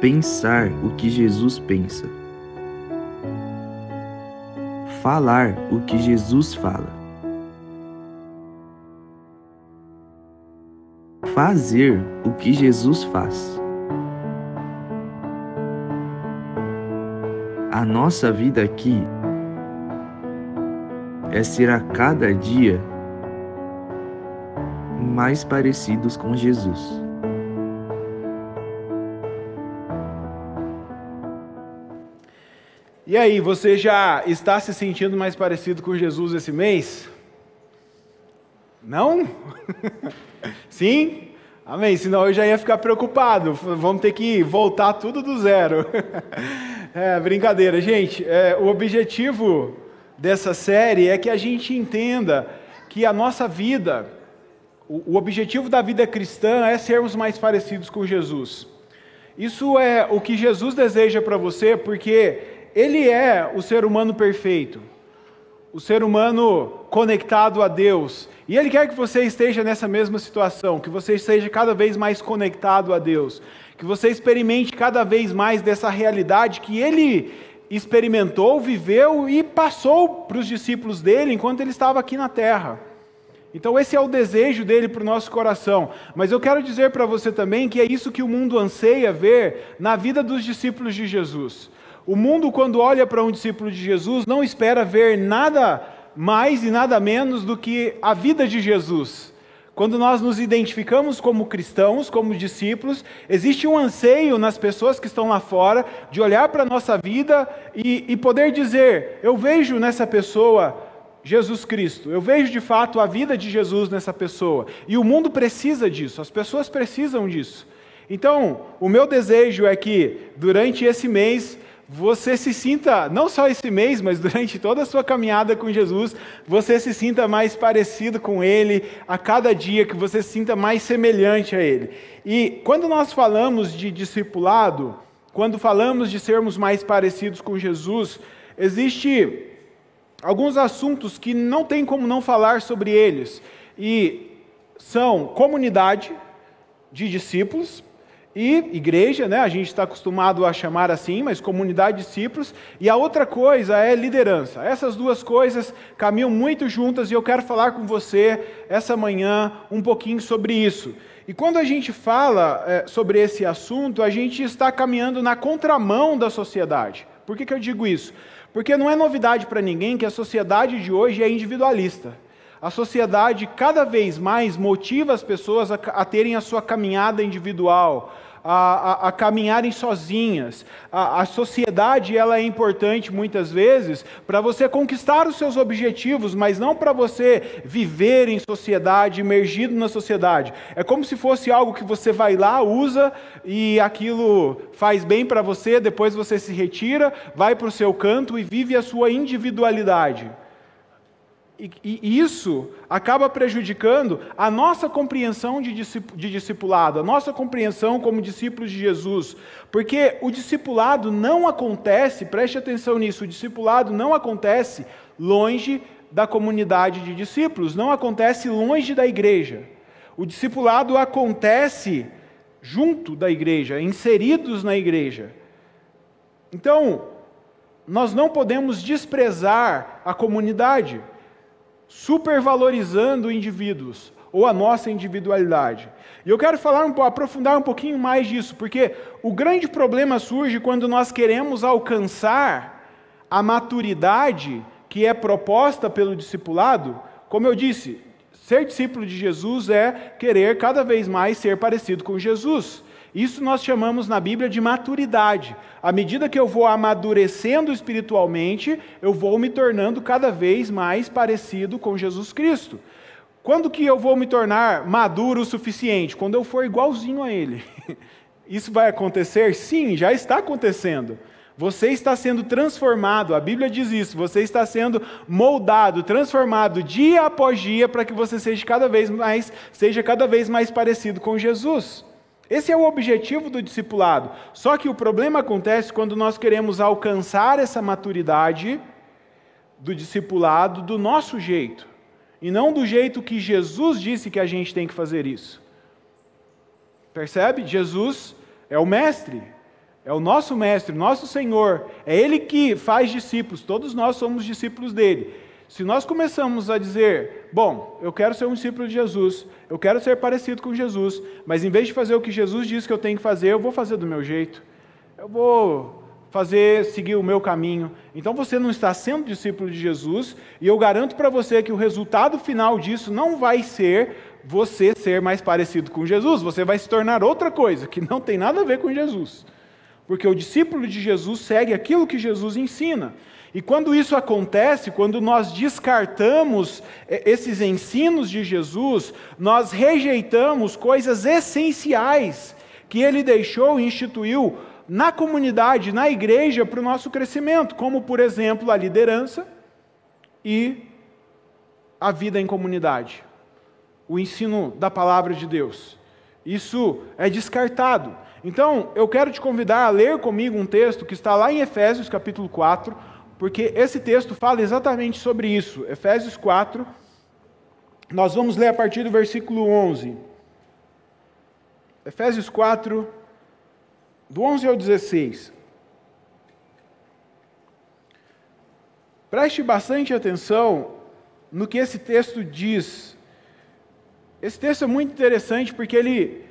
pensar o que Jesus pensa, falar o que Jesus fala, fazer o que Jesus faz. A nossa vida aqui é ser a cada dia mais parecidos com Jesus. E aí, você já está se sentindo mais parecido com Jesus esse mês? Não? Sim? Amém. Senão eu já ia ficar preocupado. Vamos ter que voltar tudo do zero. É, brincadeira, gente. É, o objetivo dessa série é que a gente entenda que a nossa vida, o, o objetivo da vida cristã é sermos mais parecidos com Jesus. Isso é o que Jesus deseja para você, porque ele é o ser humano perfeito, o ser humano conectado a Deus. E Ele quer que você esteja nessa mesma situação, que você esteja cada vez mais conectado a Deus, que você experimente cada vez mais dessa realidade que Ele experimentou, viveu e passou para os discípulos dele enquanto ele estava aqui na terra. Então, esse é o desejo dele para o nosso coração. Mas eu quero dizer para você também que é isso que o mundo anseia ver na vida dos discípulos de Jesus. O mundo, quando olha para um discípulo de Jesus, não espera ver nada mais e nada menos do que a vida de Jesus. Quando nós nos identificamos como cristãos, como discípulos, existe um anseio nas pessoas que estão lá fora de olhar para a nossa vida e, e poder dizer: Eu vejo nessa pessoa Jesus Cristo, eu vejo de fato a vida de Jesus nessa pessoa. E o mundo precisa disso, as pessoas precisam disso. Então, o meu desejo é que durante esse mês você se sinta, não só esse mês, mas durante toda a sua caminhada com Jesus, você se sinta mais parecido com Ele a cada dia, que você se sinta mais semelhante a Ele. E quando nós falamos de discipulado, quando falamos de sermos mais parecidos com Jesus, existe alguns assuntos que não tem como não falar sobre eles. E são comunidade de discípulos, e igreja, né? A gente está acostumado a chamar assim, mas comunidade de discípulos. E a outra coisa é liderança. Essas duas coisas caminham muito juntas e eu quero falar com você essa manhã um pouquinho sobre isso. E quando a gente fala é, sobre esse assunto, a gente está caminhando na contramão da sociedade. Por que, que eu digo isso? Porque não é novidade para ninguém que a sociedade de hoje é individualista. A sociedade cada vez mais motiva as pessoas a, a terem a sua caminhada individual, a, a, a caminharem sozinhas. A, a sociedade ela é importante muitas vezes para você conquistar os seus objetivos, mas não para você viver em sociedade, imergido na sociedade. É como se fosse algo que você vai lá, usa e aquilo faz bem para você, depois você se retira, vai para o seu canto e vive a sua individualidade. E, e, isso acaba prejudicando a nossa compreensão de, de discipulado, a nossa compreensão como discípulos de Jesus. Porque o discipulado não acontece, preste atenção nisso, o discipulado não acontece longe da comunidade de discípulos, não acontece longe da igreja. O discipulado acontece junto da igreja, inseridos na igreja. Então, nós não podemos desprezar a comunidade supervalorizando indivíduos ou a nossa individualidade. E eu quero falar aprofundar um pouquinho mais disso, porque o grande problema surge quando nós queremos alcançar a maturidade que é proposta pelo discipulado. Como eu disse, ser discípulo de Jesus é querer cada vez mais ser parecido com Jesus. Isso nós chamamos na Bíblia de maturidade. À medida que eu vou amadurecendo espiritualmente, eu vou me tornando cada vez mais parecido com Jesus Cristo. Quando que eu vou me tornar maduro o suficiente? Quando eu for igualzinho a Ele. Isso vai acontecer? Sim, já está acontecendo. Você está sendo transformado, a Bíblia diz isso, você está sendo moldado, transformado dia após dia para que você seja cada vez mais, seja cada vez mais parecido com Jesus. Esse é o objetivo do discipulado. Só que o problema acontece quando nós queremos alcançar essa maturidade do discipulado do nosso jeito, e não do jeito que Jesus disse que a gente tem que fazer isso. Percebe? Jesus é o mestre. É o nosso mestre, nosso Senhor. É Ele que faz discípulos. Todos nós somos discípulos dele. Se nós começamos a dizer, bom, eu quero ser um discípulo de Jesus, eu quero ser parecido com Jesus, mas em vez de fazer o que Jesus disse que eu tenho que fazer, eu vou fazer do meu jeito. Eu vou fazer, seguir o meu caminho. Então você não está sendo discípulo de Jesus, e eu garanto para você que o resultado final disso não vai ser você ser mais parecido com Jesus, você vai se tornar outra coisa, que não tem nada a ver com Jesus. Porque o discípulo de Jesus segue aquilo que Jesus ensina. E quando isso acontece, quando nós descartamos é, esses ensinos de Jesus, nós rejeitamos coisas essenciais que ele deixou e instituiu na comunidade, na igreja, para o nosso crescimento, como, por exemplo, a liderança e a vida em comunidade, o ensino da palavra de Deus. Isso é descartado. Então, eu quero te convidar a ler comigo um texto que está lá em Efésios capítulo 4, porque esse texto fala exatamente sobre isso. Efésios 4, nós vamos ler a partir do versículo 11. Efésios 4, do 11 ao 16. Preste bastante atenção no que esse texto diz. Esse texto é muito interessante porque ele,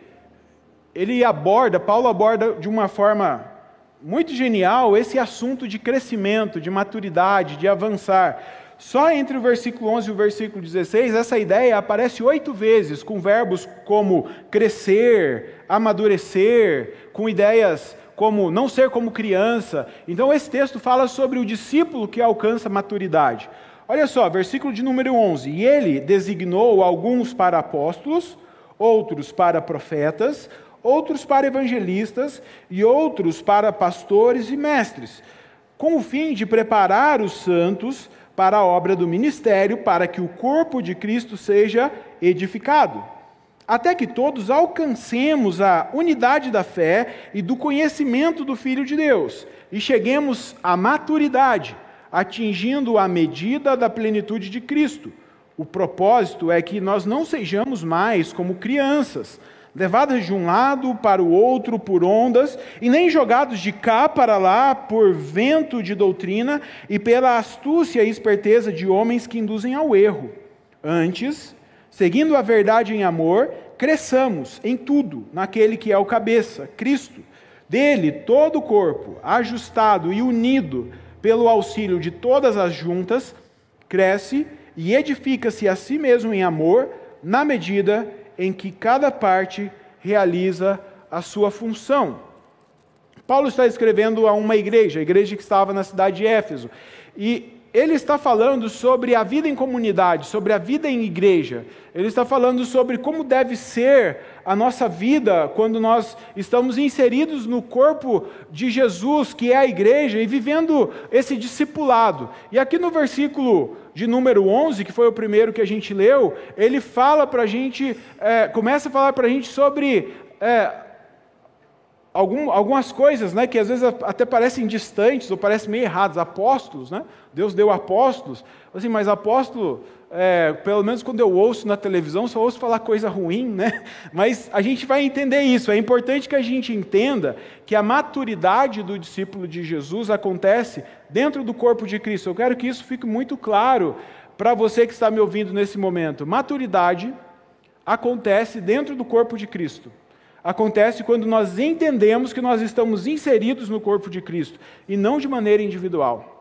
ele aborda, Paulo aborda de uma forma muito genial esse assunto de crescimento, de maturidade, de avançar. Só entre o versículo 11 e o versículo 16, essa ideia aparece oito vezes, com verbos como crescer, amadurecer, com ideias como não ser como criança. Então, esse texto fala sobre o discípulo que alcança maturidade. Olha só, versículo de número 11: E ele designou alguns para apóstolos, outros para profetas, outros para evangelistas e outros para pastores e mestres, com o fim de preparar os santos para a obra do ministério, para que o corpo de Cristo seja edificado, até que todos alcancemos a unidade da fé e do conhecimento do Filho de Deus e cheguemos à maturidade, atingindo a medida da plenitude de Cristo. O propósito é que nós não sejamos mais como crianças levadas de um lado para o outro por ondas, e nem jogados de cá para lá por vento de doutrina e pela astúcia e esperteza de homens que induzem ao erro. Antes, seguindo a verdade em amor, cresçamos em tudo naquele que é o cabeça, Cristo. Dele, todo o corpo, ajustado e unido pelo auxílio de todas as juntas, cresce e edifica-se a si mesmo em amor, na medida em que cada parte realiza a sua função. Paulo está escrevendo a uma igreja, a igreja que estava na cidade de Éfeso, e ele está falando sobre a vida em comunidade, sobre a vida em igreja. Ele está falando sobre como deve ser a nossa vida quando nós estamos inseridos no corpo de Jesus, que é a igreja, e vivendo esse discipulado. E aqui no versículo de número 11, que foi o primeiro que a gente leu, ele fala para a gente, é, começa a falar para a gente sobre. É, algum, algumas coisas né, que às vezes até parecem distantes ou parecem meio erradas. Apóstolos, né? Deus deu apóstolos. Assim, mas apóstolo, é, pelo menos quando eu ouço na televisão, só ouço falar coisa ruim, né? Mas a gente vai entender isso. É importante que a gente entenda que a maturidade do discípulo de Jesus acontece dentro do corpo de Cristo. Eu quero que isso fique muito claro para você que está me ouvindo nesse momento. Maturidade acontece dentro do corpo de Cristo acontece quando nós entendemos que nós estamos inseridos no corpo de Cristo e não de maneira individual.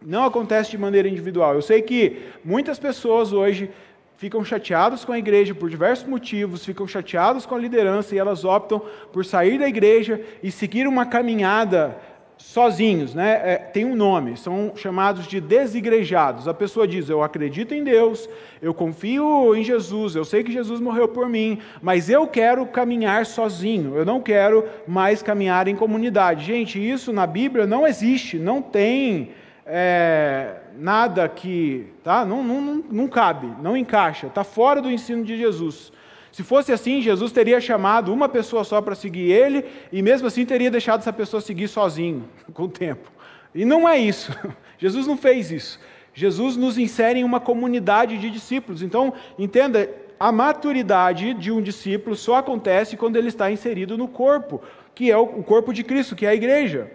Não acontece de maneira individual. Eu sei que muitas pessoas hoje ficam chateadas com a igreja por diversos motivos, ficam chateadas com a liderança e elas optam por sair da igreja e seguir uma caminhada sozinhos, né? É, tem um nome, são chamados de desigrejados. A pessoa diz: Eu acredito em Deus, eu confio em Jesus, eu sei que Jesus morreu por mim, mas eu quero caminhar sozinho, eu não quero mais caminhar em comunidade. Gente, isso na Bíblia não existe, não tem é, nada que. Tá? Não, não, não, não cabe, não encaixa, está fora do ensino de Jesus. Se fosse assim, Jesus teria chamado uma pessoa só para seguir ele, e mesmo assim teria deixado essa pessoa seguir sozinho, com o tempo. E não é isso. Jesus não fez isso. Jesus nos insere em uma comunidade de discípulos. Então, entenda, a maturidade de um discípulo só acontece quando ele está inserido no corpo, que é o corpo de Cristo, que é a igreja.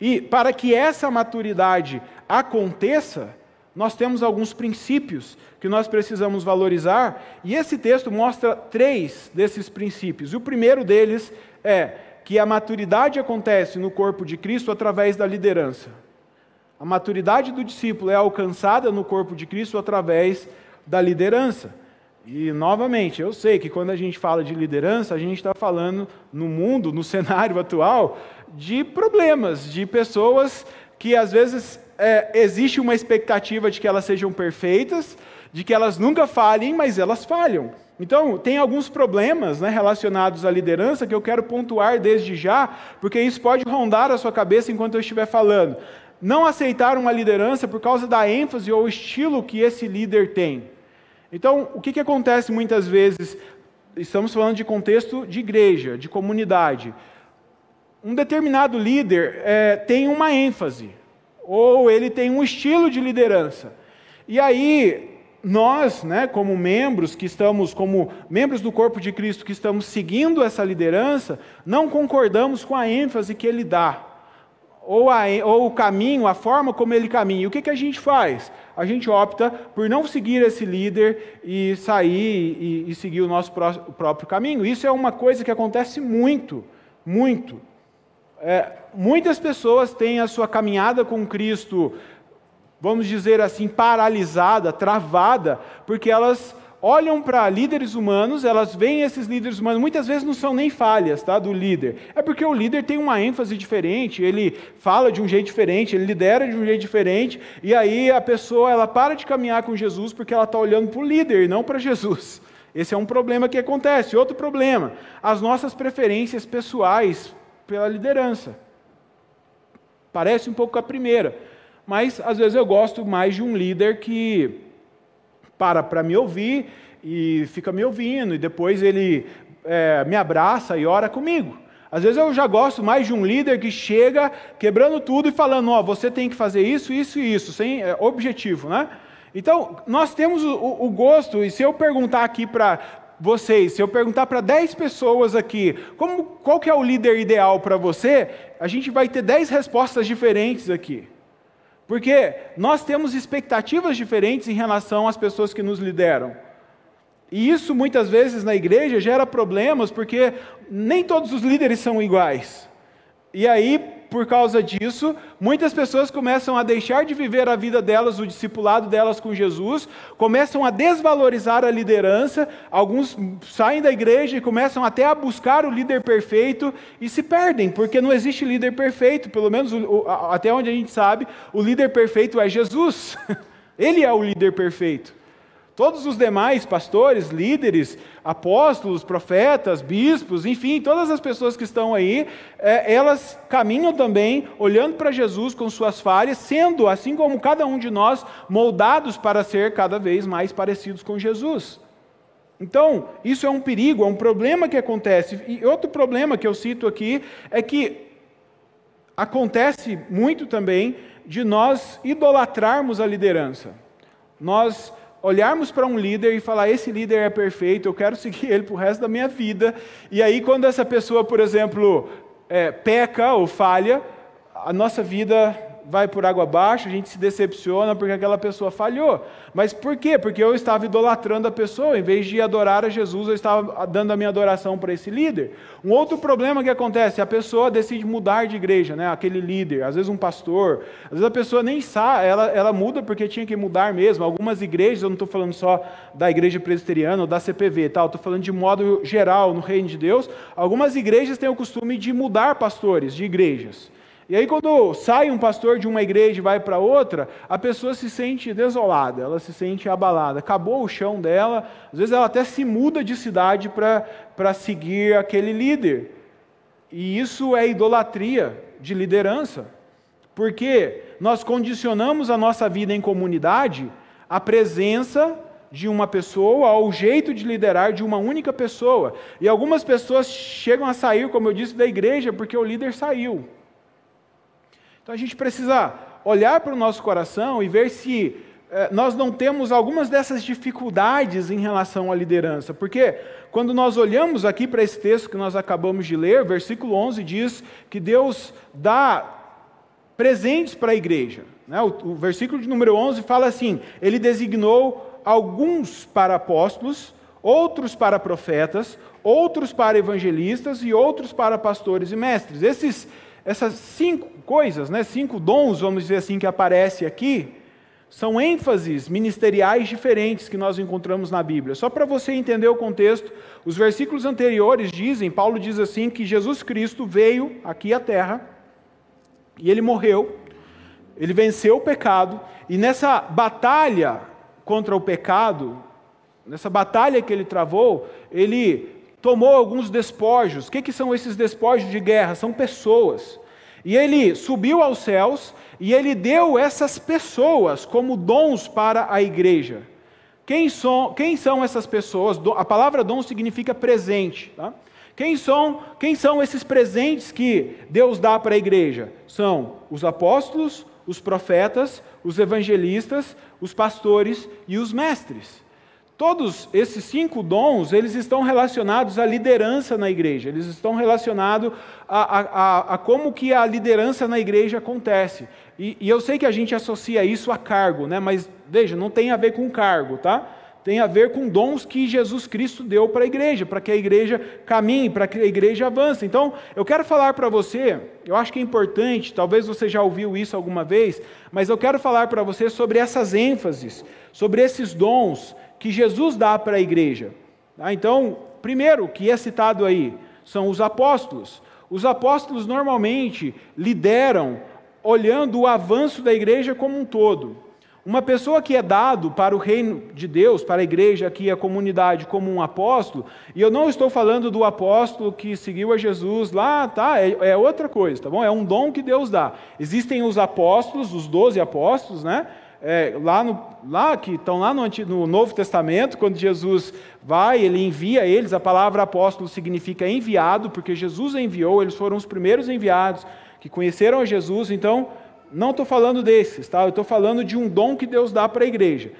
E para que essa maturidade aconteça, nós temos alguns princípios que nós precisamos valorizar, e esse texto mostra três desses princípios. O primeiro deles é que a maturidade acontece no corpo de Cristo através da liderança. A maturidade do discípulo é alcançada no corpo de Cristo através da liderança. E, novamente, eu sei que quando a gente fala de liderança, a gente está falando no mundo, no cenário atual, de problemas, de pessoas que às vezes é, existe uma expectativa de que elas sejam perfeitas, de que elas nunca falhem, mas elas falham. Então, tem alguns problemas né, relacionados à liderança que eu quero pontuar desde já, porque isso pode rondar a sua cabeça enquanto eu estiver falando. Não aceitar uma liderança por causa da ênfase ou estilo que esse líder tem. Então, o que, que acontece muitas vezes? Estamos falando de contexto de igreja, de comunidade. Um determinado líder é, tem uma ênfase, ou ele tem um estilo de liderança. E aí, nós, né, como membros que estamos, como membros do corpo de Cristo que estamos seguindo essa liderança, não concordamos com a ênfase que ele dá, ou, a, ou o caminho, a forma como ele caminha. E o que, que a gente faz? A gente opta por não seguir esse líder e sair e, e seguir o nosso pró próprio caminho. Isso é uma coisa que acontece muito, muito. É, muitas pessoas têm a sua caminhada com Cristo vamos dizer assim, paralisada, travada, porque elas olham para líderes humanos, elas veem esses líderes humanos, muitas vezes não são nem falhas tá, do líder, é porque o líder tem uma ênfase diferente, ele fala de um jeito diferente, ele lidera de um jeito diferente, e aí a pessoa ela para de caminhar com Jesus porque ela está olhando para o líder e não para Jesus. Esse é um problema que acontece. Outro problema, as nossas preferências pessoais pela liderança. Parece um pouco a primeira mas às vezes eu gosto mais de um líder que para para me ouvir e fica me ouvindo, e depois ele é, me abraça e ora comigo. Às vezes eu já gosto mais de um líder que chega quebrando tudo e falando: Ó, oh, você tem que fazer isso, isso e isso, sem é, objetivo, né? Então, nós temos o, o, gosto, e se eu perguntar aqui para vocês, se eu perguntar para 10 pessoas aqui, como, qual que é o líder ideal para você, a gente vai ter 10 respostas diferentes aqui. Porque nós temos expectativas diferentes em relação às pessoas que nos lideram. E isso muitas vezes na igreja gera problemas, porque nem todos os líderes são iguais. E aí, por causa disso, muitas pessoas começam a deixar de viver a vida delas, o discipulado delas com Jesus, começam a desvalorizar a liderança, alguns saem da igreja e começam até a buscar o líder perfeito e se perdem, porque não existe líder perfeito, pelo menos até onde a gente sabe, o líder perfeito é Jesus. Ele é o líder perfeito. Todos os demais pastores, líderes, apóstolos, profetas, bispos, enfim, todas as pessoas que estão aí, é, elas caminham também olhando para Jesus com suas falhas, sendo, assim como cada um de nós, moldados para ser cada vez mais parecidos com Jesus. Então, isso é um perigo, é um problema que acontece. E outro problema que eu cito aqui é que acontece muito também de nós idolatrarmos a liderança. Nós olharmos para um líder e falar: esse líder é perfeito, eu quero seguir ele para o resto da minha vida. E aí, quando essa pessoa, por exemplo, é, peca ou falha, a nossa vida vai por água abaixo, a gente se decepciona porque aquela pessoa falhou. Mas por quê? Porque eu estava idolatrando a pessoa, em vez de adorar a Jesus, eu estava dando a minha adoração para esse líder. Um outro problema que acontece, a pessoa decide mudar de igreja, né? aquele líder, às vezes um pastor, às vezes a pessoa nem sabe, ela, ela muda porque tinha que mudar mesmo. Algumas igrejas, eu não estou falando só da igreja presbiteriana ou da CPV, tal, estou falando de modo geral no reino de Deus, algumas igrejas têm o costume de mudar pastores de igrejas. E aí, quando sai um pastor de uma igreja e vai para outra, a pessoa se sente desolada, ela se sente abalada. Acabou o chão dela, às vezes ela até se muda de cidade para seguir aquele líder. E isso é idolatria de liderança, porque nós condicionamos a nossa vida em comunidade à presença de uma pessoa, ao jeito de liderar de uma única pessoa. E algumas pessoas chegam a sair, como eu disse, da igreja porque o líder saiu. Então a gente precisa olhar para o nosso coração e ver se é, nós não temos algumas dessas dificuldades em relação à liderança, porque quando nós olhamos aqui para esse texto que nós acabamos de ler, versículo 11 diz que Deus dá presentes para a igreja. Né? O, o versículo de número 11 fala assim: Ele designou alguns para apóstolos, outros para profetas, outros para evangelistas e outros para pastores e mestres. Esses, essas cinco coisas, né, cinco dons, vamos dizer assim, que aparece aqui, são ênfases ministeriais diferentes que nós encontramos na Bíblia. Só para você entender o contexto, os versículos anteriores dizem, Paulo diz assim, que Jesus Cristo veio aqui à terra e ele morreu, ele venceu o pecado, e nessa batalha contra o pecado, nessa batalha que ele travou, ele tomou alguns despojos. O que, que são esses despojos de guerra? São pessoas. E ele subiu aos céus e ele deu essas pessoas como dons para a igreja. Quem são, quem são essas pessoas? A palavra dom significa presente. Tá? Quem, são, quem são esses presentes que Deus dá para a igreja? São os apóstolos, os profetas, os evangelistas, os pastores e os mestres. Todos esses cinco dons, eles estão relacionados à liderança na igreja, eles estão relacionados a, a, a, a como que a liderança na igreja acontece. E, e, eu sei que a gente associa isso a cargo, né? mas veja, não tem a ver com cargo, tá? Tem a ver com dons que Jesus Cristo deu para a igreja, para que a igreja caminhe, para que a igreja avance. Então, eu quero falar para você, eu acho que é importante, talvez você já ouviu isso alguma vez, mas eu quero falar para você sobre essas ênfases, sobre esses dons que Jesus dá para a igreja. Tá? Então, primeiro que é citado aí são os apóstolos. Os apóstolos normalmente lideram olhando o avanço da igreja como um todo. Uma pessoa que é dado para o reino de Deus, para a igreja aqui, a comunidade, como um apóstolo, e eu não estou falando do apóstolo que seguiu a Jesus lá, tá? É, é outra coisa, tá bom? É um dom que Deus dá. Existem os apóstolos, os doze apóstolos, né? É, lá, no, lá que estão lá no, no, Novo Testamento, quando Jesus vai, ele envia eles, a palavra apóstolo significa enviado, porque Jesus enviou, eles foram os primeiros enviados que conheceram a Jesus, então não estou falando desses, tá? eu estou falando de um dom que Deus dá para a igreja.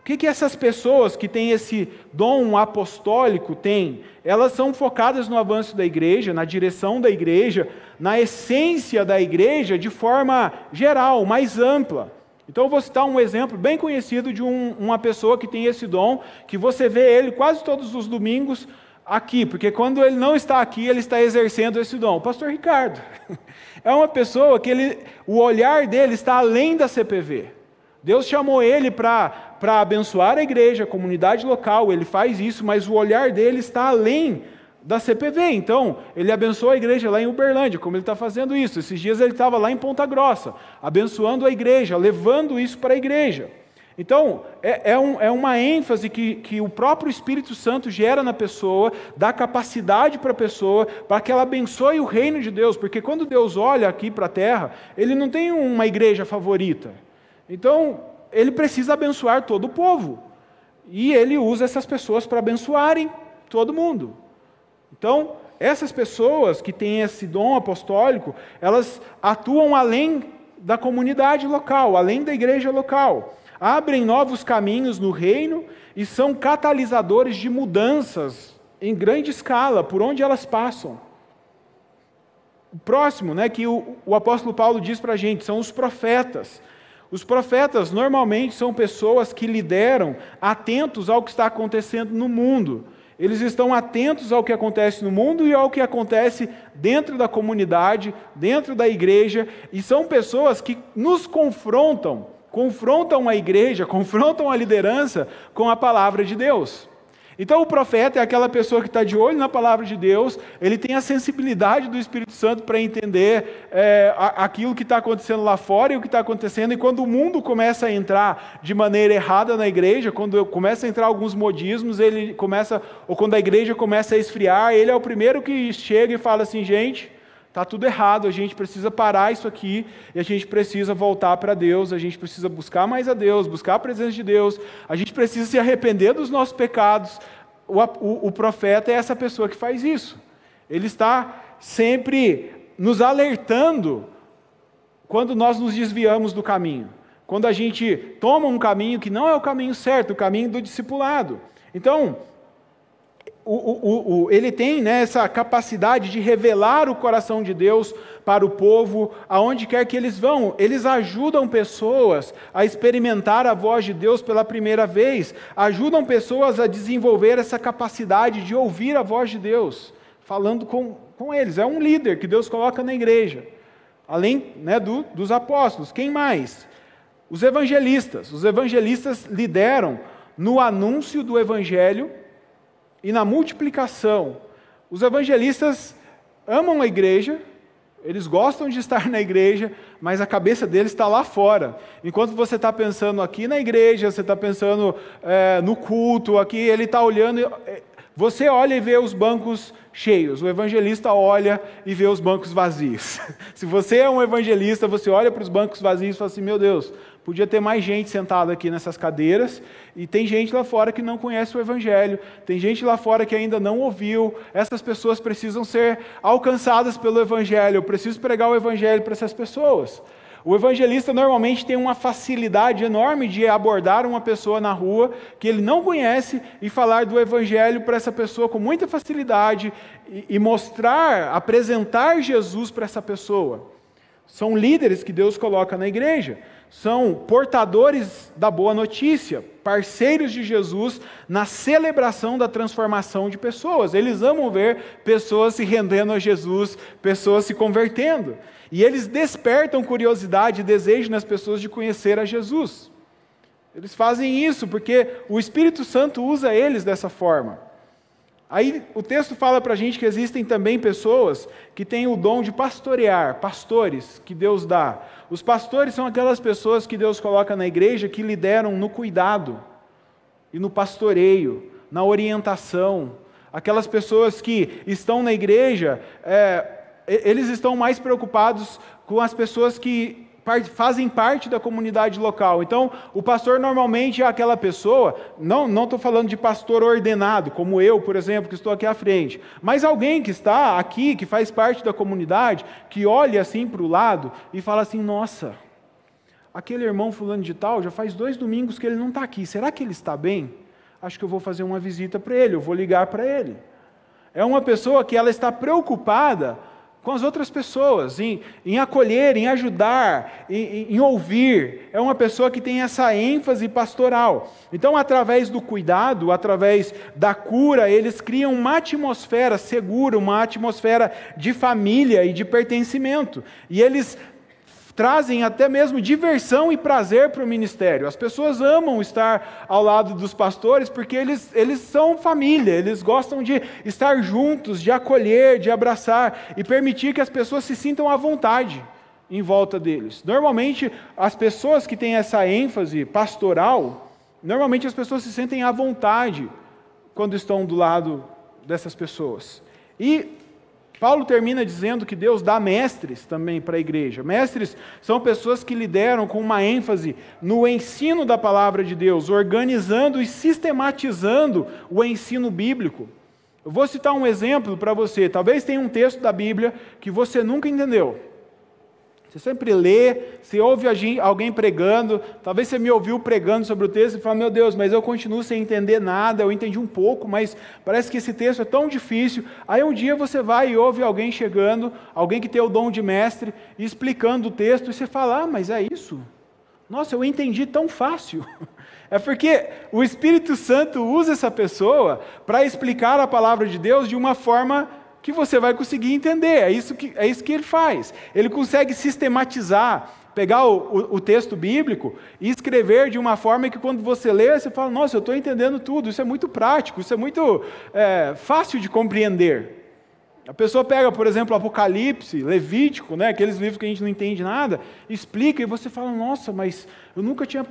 O que, que essas pessoas que têm esse dom apostólico têm? Elas são focadas no avanço da igreja, na direção da igreja, na essência da igreja de forma geral, mais ampla. Então eu vou citar um exemplo bem conhecido de um, uma pessoa que tem esse dom, que você vê ele quase todos os domingos aqui, porque quando ele não está aqui, ele está exercendo esse dom. O pastor Ricardo é uma pessoa que ele, o olhar dele está além da CPV. Deus chamou ele para abençoar a igreja, a comunidade local, ele faz isso, mas o olhar dele está além da CPV. Então, ele abençoou a igreja lá em Uberlândia, como ele está fazendo isso. Esses dias ele estava lá em Ponta Grossa, abençoando a igreja, levando isso para a igreja. Então, é, é, um, é uma ênfase que, que o próprio Espírito Santo gera na pessoa, dá capacidade para a pessoa, para que ela abençoe o reino de Deus, porque quando Deus olha aqui para a terra, ele não tem uma igreja favorita. Então, ele precisa abençoar todo o povo. E ele usa essas pessoas para abençoarem todo mundo. Então, essas pessoas que têm esse dom apostólico, elas atuam além da comunidade local, além da igreja local. Abrem novos caminhos no reino e são catalisadores de mudanças em grande escala, por onde elas passam. O próximo, né, que o, o apóstolo Paulo diz para a gente, são os profetas. Os profetas normalmente são pessoas que lideram atentos ao que está acontecendo no mundo. Eles estão atentos ao que acontece no mundo e ao que acontece dentro da comunidade, dentro da igreja, e são pessoas que nos confrontam, confrontam a igreja, confrontam a liderança com a palavra de Deus. Então, o profeta é aquela pessoa que está de olho na palavra de Deus, ele tem a sensibilidade do Espírito Santo para entender é, aquilo que está acontecendo lá fora e o que está acontecendo. E quando o mundo começa a entrar de maneira errada na igreja, quando começa a entrar alguns modismos, ele começa, ou quando a igreja começa a esfriar, ele é o primeiro que chega e fala assim: gente, Está tudo errado, a gente precisa parar isso aqui e a gente precisa voltar para Deus, a gente precisa buscar mais a Deus, buscar a presença de Deus, a gente precisa se arrepender dos nossos pecados. O, o, o profeta é essa pessoa que faz isso. Ele está sempre nos alertando quando nós nos desviamos do caminho quando a gente toma um caminho que não é o caminho certo, o caminho do discipulado. Então, o, o, o, ele tem né, essa capacidade de revelar o coração de Deus para o povo, aonde quer que eles vão. Eles ajudam pessoas a experimentar a voz de Deus pela primeira vez, ajudam pessoas a desenvolver essa capacidade de ouvir a voz de Deus, falando com, com eles. É um líder que Deus coloca na igreja, além né, do, dos apóstolos. Quem mais? Os evangelistas. Os evangelistas lideram no anúncio do evangelho e na multiplicação. Os evangelistas amam a igreja, eles gostam de estar na igreja, mas a cabeça deles está lá fora. Enquanto você está pensando aqui na igreja, você está pensando é, no culto, aqui ele está olhando. É, você olha e vê os bancos cheios, o evangelista olha e vê os bancos vazios. Se você é um evangelista, você olha para os bancos vazios e fala assim: meu Deus, Podia ter mais gente sentada aqui nessas cadeiras, e tem gente lá fora que não conhece o Evangelho, tem gente lá fora que ainda não ouviu. Essas pessoas precisam ser alcançadas pelo Evangelho. Eu preciso pregar o Evangelho para essas pessoas. O evangelista normalmente tem uma facilidade enorme de abordar uma pessoa na rua que ele não conhece e falar do evangelho para essa pessoa com muita facilidade e mostrar, apresentar Jesus para essa pessoa. São líderes que Deus coloca na igreja são portadores da boa notícia, parceiros de Jesus na celebração da transformação de pessoas. Eles amam ver pessoas se rendendo a Jesus, pessoas se convertendo. E eles despertam curiosidade e desejo nas pessoas de conhecer a Jesus. Eles fazem isso porque o Espírito Santo usa eles dessa forma. Aí o texto fala para a gente que existem também pessoas que têm o dom de pastorear, pastores que Deus dá. Os pastores são aquelas pessoas que Deus coloca na igreja que lideram no cuidado e no pastoreio, na orientação. Aquelas pessoas que estão na igreja, é, eles estão mais preocupados com as pessoas que fazem parte da comunidade local. Então, o pastor normalmente é aquela pessoa, não estou falando de pastor ordenado, como eu, por exemplo, que estou aqui à frente, mas alguém que está aqui, que faz parte da comunidade, que olha assim para o lado e fala assim: nossa, aquele irmão fulano de tal já faz dois domingos que ele não está aqui, será que ele está bem? Acho que eu vou fazer uma visita para ele, eu vou ligar para ele. É uma pessoa que ela está preocupada com as outras pessoas, em, em acolher, em ajudar, em, em, ouvir. É uma pessoa que tem essa ênfase pastoral. Então, através do cuidado, através da cura, eles criam uma atmosfera segura, uma atmosfera de família e de pertencimento. E eles trazem até mesmo diversão e prazer para o ministério. As pessoas amam estar ao lado dos pastores porque eles, eles são família, eles gostam de estar juntos, de acolher, de abraçar e permitir que as pessoas se sintam à vontade em volta deles. Normalmente, as pessoas que têm essa ênfase pastoral, normalmente as pessoas se sentem à vontade quando estão do lado dessas pessoas. E Paulo termina dizendo que Deus dá mestres também para a igreja. Mestres são pessoas que lideram com uma ênfase no ensino da palavra de Deus, organizando e sistematizando o ensino bíblico. Eu vou citar um exemplo para você. Talvez tenha um texto da Bíblia que você nunca entendeu. Você sempre lê, você ouve alguém pregando, talvez você me ouviu pregando sobre o texto e fala, meu Deus, mas eu continuo sem entender nada, eu entendi um pouco, mas parece que esse texto é tão difícil. Aí um dia você vai e ouve alguém chegando, alguém que tem o dom de mestre, explicando o texto, e você fala, ah, mas é isso? Nossa, eu entendi tão fácil. É porque o Espírito Santo usa essa pessoa para explicar a palavra de Deus de uma forma que você vai conseguir entender. É isso que, é isso que ele faz. Ele consegue sistematizar, pegar o, o, o texto bíblico e escrever de uma forma que quando você lê, você fala, nossa, eu estou entendendo tudo. Isso é muito prático, isso é muito é, fácil de compreender. A pessoa pega, por exemplo, Apocalipse, Levítico, né, aqueles livros que a gente não entende nada, explica e você fala, nossa, mas eu nunca tinha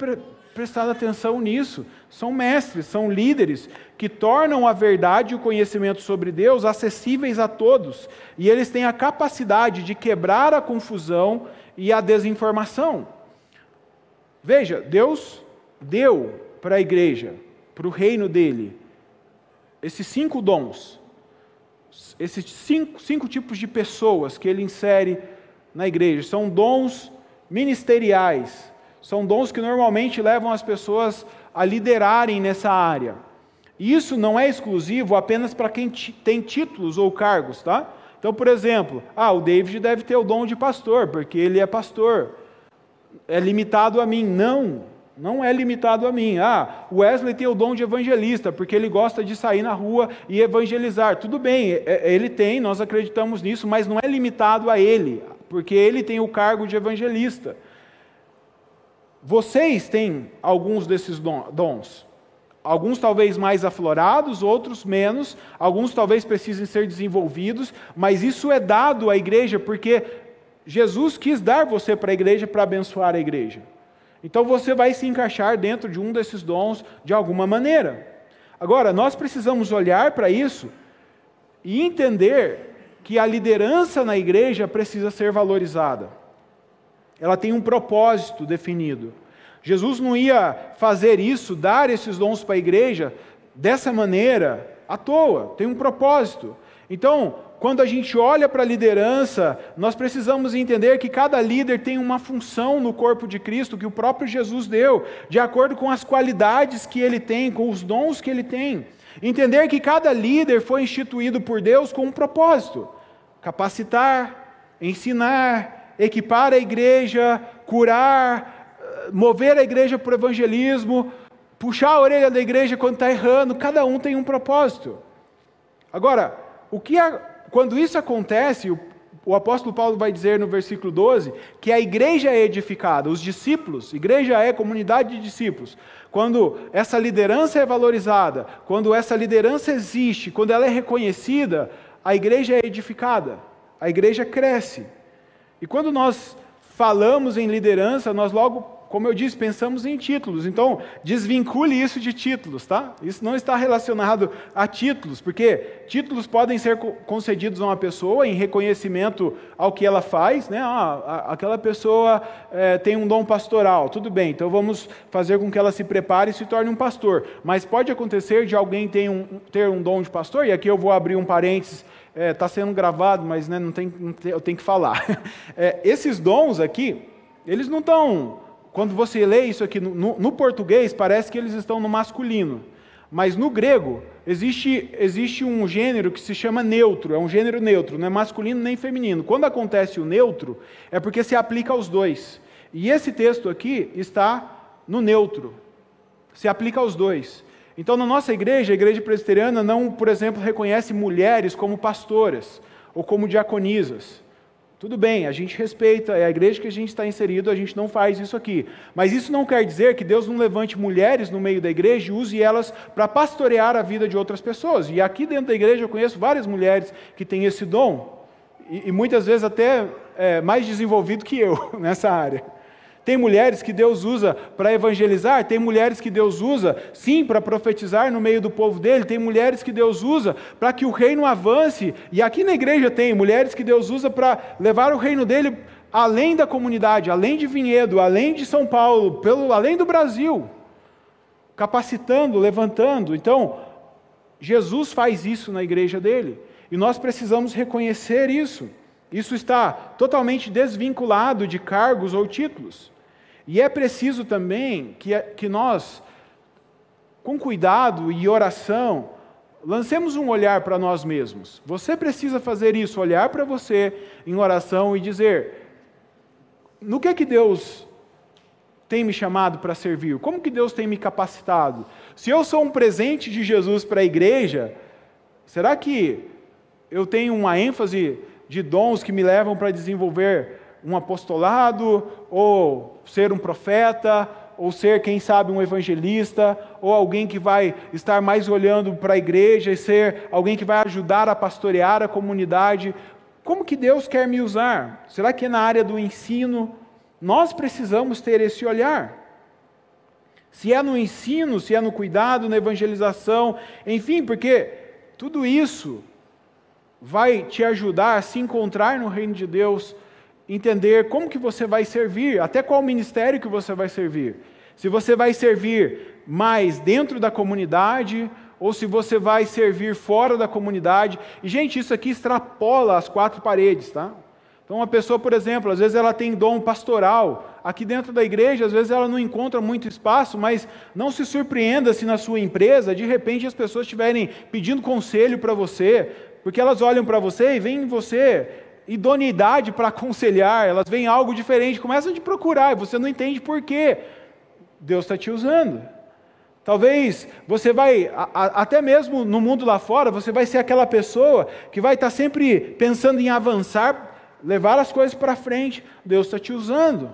prestado atenção nisso. São mestres, são líderes que tornam a verdade e o conhecimento sobre Deus acessíveis a todos. E eles têm a capacidade de quebrar a confusão e a desinformação. Veja, Deus deu para a igreja, para o reino dele, esses cinco dons, esses cinco, cinco tipos de pessoas que ele insere na igreja. São dons ministeriais são dons que normalmente levam as pessoas a liderarem nessa área. Isso não é exclusivo apenas para quem tem títulos ou cargos, tá? Então, por exemplo, ah, o David deve ter o dom de pastor, porque ele é pastor. É limitado a mim. Não, não é limitado a mim. Ah, o Wesley tem o dom de evangelista, porque ele gosta de sair na rua e evangelizar. Tudo bem, é, é, ele tem, nós acreditamos nisso, mas não é limitado a ele, porque ele tem o cargo de evangelista. Vocês têm alguns desses dons. Alguns talvez mais aflorados, outros menos, alguns talvez precisem ser desenvolvidos, mas isso é dado à igreja porque Jesus quis dar você para a igreja para abençoar a igreja. Então você vai se encaixar dentro de um desses dons de alguma maneira. Agora, nós precisamos olhar para isso e entender que a liderança na igreja precisa ser valorizada. Ela tem um propósito definido. Jesus não ia fazer isso, dar esses dons para a igreja dessa maneira à toa, tem um propósito. Então, quando a gente olha para a liderança, nós precisamos entender que cada líder tem uma função no corpo de Cristo que o próprio Jesus deu, de acordo com as qualidades que ele tem, com os dons que ele tem. Entender que cada líder foi instituído por Deus com um propósito: capacitar, ensinar, equipar a igreja, curar, mover a igreja para o evangelismo, puxar a orelha da igreja quando está errando, cada um tem um propósito. Agora, o que quando isso acontece, o, o apóstolo Paulo vai dizer no versículo 12 que a igreja é edificada, os discípulos, igreja é comunidade de discípulos. Quando essa liderança é valorizada, quando essa liderança existe, quando ela é reconhecida, a igreja é edificada, a igreja cresce. E quando nós falamos em liderança, nós logo como eu disse, pensamos em títulos. Então, desvincule isso de títulos, tá? Isso não está relacionado a títulos, porque títulos podem ser concedidos a uma pessoa em reconhecimento ao que ela faz, né? Ah, aquela pessoa é, tem um dom pastoral, tudo bem, então vamos fazer com que ela se prepare e se torne um pastor. Mas pode acontecer de alguém ter um, ter um dom de pastor, e aqui eu vou abrir um parênteses está é, tá sendo gravado, mas né, não, tem, não tem, eu tenho que falar. É, esses dons aqui, eles não estão quando você lê isso aqui no, no, português, parece que eles estão no masculino. Mas no grego, existe, existe um gênero que se chama neutro, é um gênero neutro, não é masculino nem feminino. Quando acontece o neutro, é porque se aplica aos dois. E esse texto aqui está no neutro, se aplica aos dois. Então, na nossa igreja, a igreja presbiteriana não, por exemplo, reconhece mulheres como pastoras ou como diaconisas. Tudo bem, a gente respeita, é a igreja que a gente está inserido, a gente não faz isso aqui. Mas isso não quer dizer que Deus não levante mulheres no meio da igreja e use elas para pastorear a vida de outras pessoas. E aqui dentro da igreja eu conheço várias mulheres que têm esse dom, e, e muitas vezes até é, mais desenvolvido que eu nessa área. Tem mulheres que Deus usa para evangelizar, tem mulheres que Deus usa, sim, para profetizar no meio do povo dele, tem mulheres que Deus usa para que o reino avance, e aqui na igreja tem mulheres que Deus usa para levar o reino dele além da comunidade, além de Vinhedo, além de São Paulo, pelo, além do Brasil, capacitando, levantando. Então, Jesus faz isso na igreja dele, e nós precisamos reconhecer isso. Isso está totalmente desvinculado de cargos ou títulos. E é preciso também que, que nós, com cuidado e oração, lancemos um olhar para nós mesmos. Você precisa fazer isso, olhar para você em oração e dizer: no que é que Deus tem me chamado para servir? Como que Deus tem me capacitado? Se eu sou um presente de Jesus para a igreja, será que eu tenho uma ênfase de dons que me levam para desenvolver um apostolado, ou ser um profeta, ou ser, quem sabe, um evangelista, ou alguém que vai estar mais olhando para a igreja e ser alguém que vai ajudar a pastorear a comunidade. Como que Deus quer me usar? Será que é na área do ensino? Nós precisamos ter esse olhar. Se é no ensino, se é no cuidado, na evangelização, enfim, porque tudo isso vai te ajudar a se encontrar no reino de Deus, entender como que você vai servir, até qual ministério que você vai servir. Se você vai servir mais dentro da comunidade ou se você vai servir fora da comunidade. E gente, isso aqui extrapola as quatro paredes, tá? Então, uma pessoa, por exemplo, às vezes ela tem dom pastoral. Aqui dentro da igreja, às vezes ela não encontra muito espaço, mas não se surpreenda se na sua empresa, de repente, as pessoas estiverem pedindo conselho para você, porque elas olham para você e veem em você idoneidade para aconselhar, elas veem algo diferente, começam a te procurar e você não entende por quê. Deus está te usando. Talvez você vai, a, a, até mesmo no mundo lá fora, você vai ser aquela pessoa que vai estar tá sempre pensando em avançar levar as coisas para frente. Deus está te usando.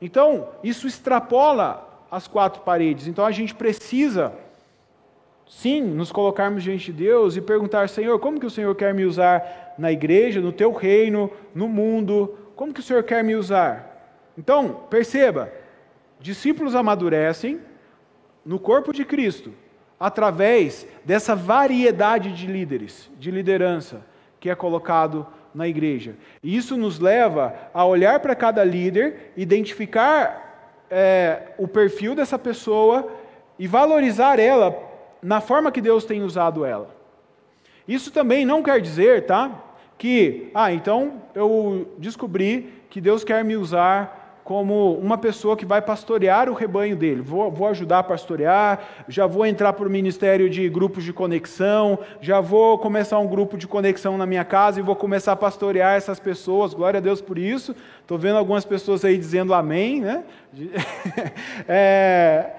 Então, isso extrapola as quatro paredes. Então, a gente precisa, sim, nos colocarmos diante de Deus e perguntar: Senhor, como que o Senhor quer me usar na igreja, no teu reino, no mundo? Como que o Senhor quer me usar? Então, perceba: discípulos amadurecem no corpo de Cristo através dessa variedade de líderes, de liderança que é colocado na igreja. E isso nos leva a olhar para cada líder, identificar é, o perfil dessa pessoa e valorizar ela na forma que Deus tem usado ela. Isso também não quer dizer, tá? Que, ah, então eu descobri que Deus quer me usar como uma pessoa que vai pastorear o rebanho dele. Vou, vou ajudar a pastorear, já vou entrar para o ministério de grupos de conexão, já vou começar um grupo de conexão na minha casa e vou começar a pastorear essas pessoas. Glória a Deus por isso. Estou vendo algumas pessoas aí dizendo amém, né? é,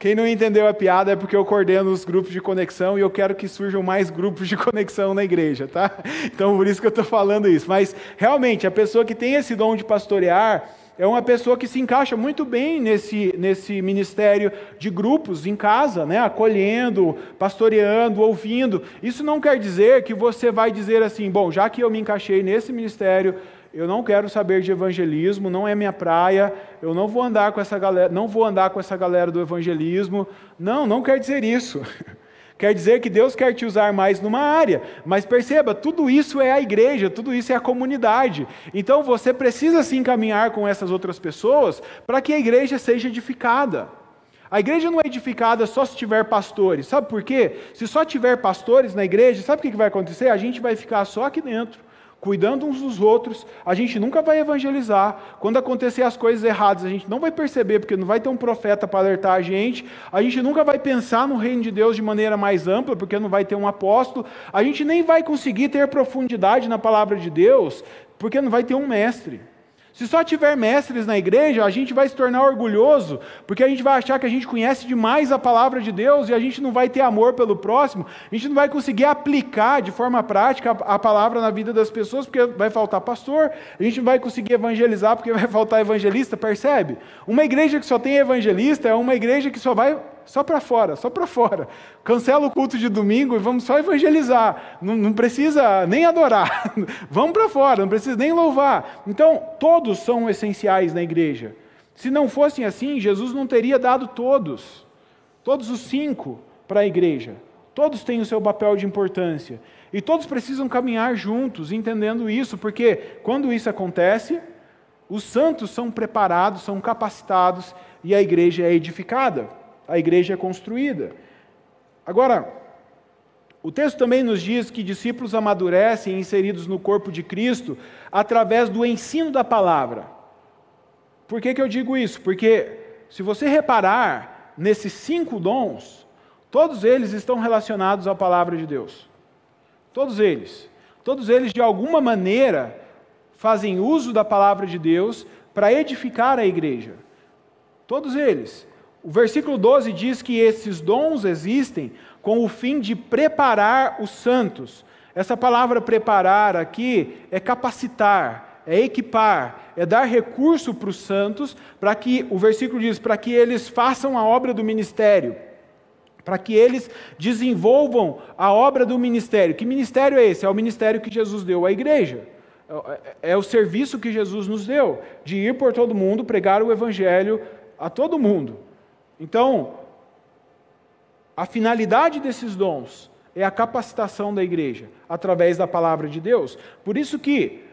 quem não entendeu a piada é porque eu coordeno os grupos de conexão e eu quero que surjam mais grupos de conexão na igreja, tá? Então por isso que eu estou falando isso. Mas realmente, a pessoa que tem esse dom de pastorear, é uma pessoa que se encaixa muito bem nesse, nesse ministério de grupos em casa, né? acolhendo, pastoreando, ouvindo. Isso não quer dizer que você vai dizer assim, bom, já que eu me encaixei nesse ministério, eu não quero saber de evangelismo, não é minha praia, eu não vou andar com essa galera, não vou andar com essa galera do evangelismo. Não, não quer dizer isso. Quer dizer que Deus quer te usar mais numa área, mas perceba, tudo isso é a igreja, tudo isso é a comunidade. Então você precisa se encaminhar com essas outras pessoas para que a igreja seja edificada. A igreja não é edificada só se tiver pastores. Sabe por quê? Se só tiver pastores na igreja, sabe o que vai acontecer? A gente vai ficar só aqui dentro cuidando uns dos outros, a gente nunca vai evangelizar. Quando acontecer as coisas erradas, a gente não vai perceber, porque não vai ter um profeta para alertar a gente. A gente nunca vai pensar no reino de Deus de maneira mais ampla, porque não vai ter um apóstolo. A gente nem vai conseguir ter profundidade na palavra de Deus, porque não vai ter um mestre. Se só tiver mestres na igreja, a gente vai se tornar orgulhoso, porque a gente vai achar que a gente conhece demais a palavra de Deus e a gente não vai ter amor pelo próximo, a gente não vai conseguir aplicar de forma prática a palavra na vida das pessoas, porque vai faltar pastor, a gente não vai conseguir evangelizar porque vai faltar evangelista, percebe? Uma igreja que só tem evangelista é uma igreja que só vai só para fora, só para fora. Cancela o culto de domingo e vamos só evangelizar. Não, não precisa nem adorar. vamos para fora, não precisa nem louvar. Então, todos são essenciais na igreja. Se não fossem assim, Jesus não teria dado todos, todos os cinco, para a igreja. Todos têm o seu papel de importância. E todos precisam caminhar juntos, entendendo isso, porque quando isso acontece, os santos são preparados, são capacitados e a igreja é edificada a igreja é construída. Agora, o texto também nos diz que discípulos amadurecem inseridos no corpo de Cristo através do ensino da palavra. Por que, que eu digo isso? Porque se você reparar nesses cinco dons, todos eles estão relacionados à palavra de Deus. Todos eles. Todos eles, de alguma maneira, fazem uso da palavra de Deus para edificar a igreja. Todos eles. O versículo 12 diz que esses dons existem com o fim de preparar os santos. Essa palavra preparar aqui é capacitar, é equipar, é dar recurso para os santos, para que, o versículo diz, para que eles façam a obra do ministério, para que eles desenvolvam a obra do ministério. Que ministério é esse? É o ministério que Jesus deu à igreja. É, é o serviço que Jesus nos deu, de ir por todo mundo, pregar o evangelho a todo mundo. Então, a finalidade desses dons é a capacitação da igreja através da palavra de Deus. Por isso que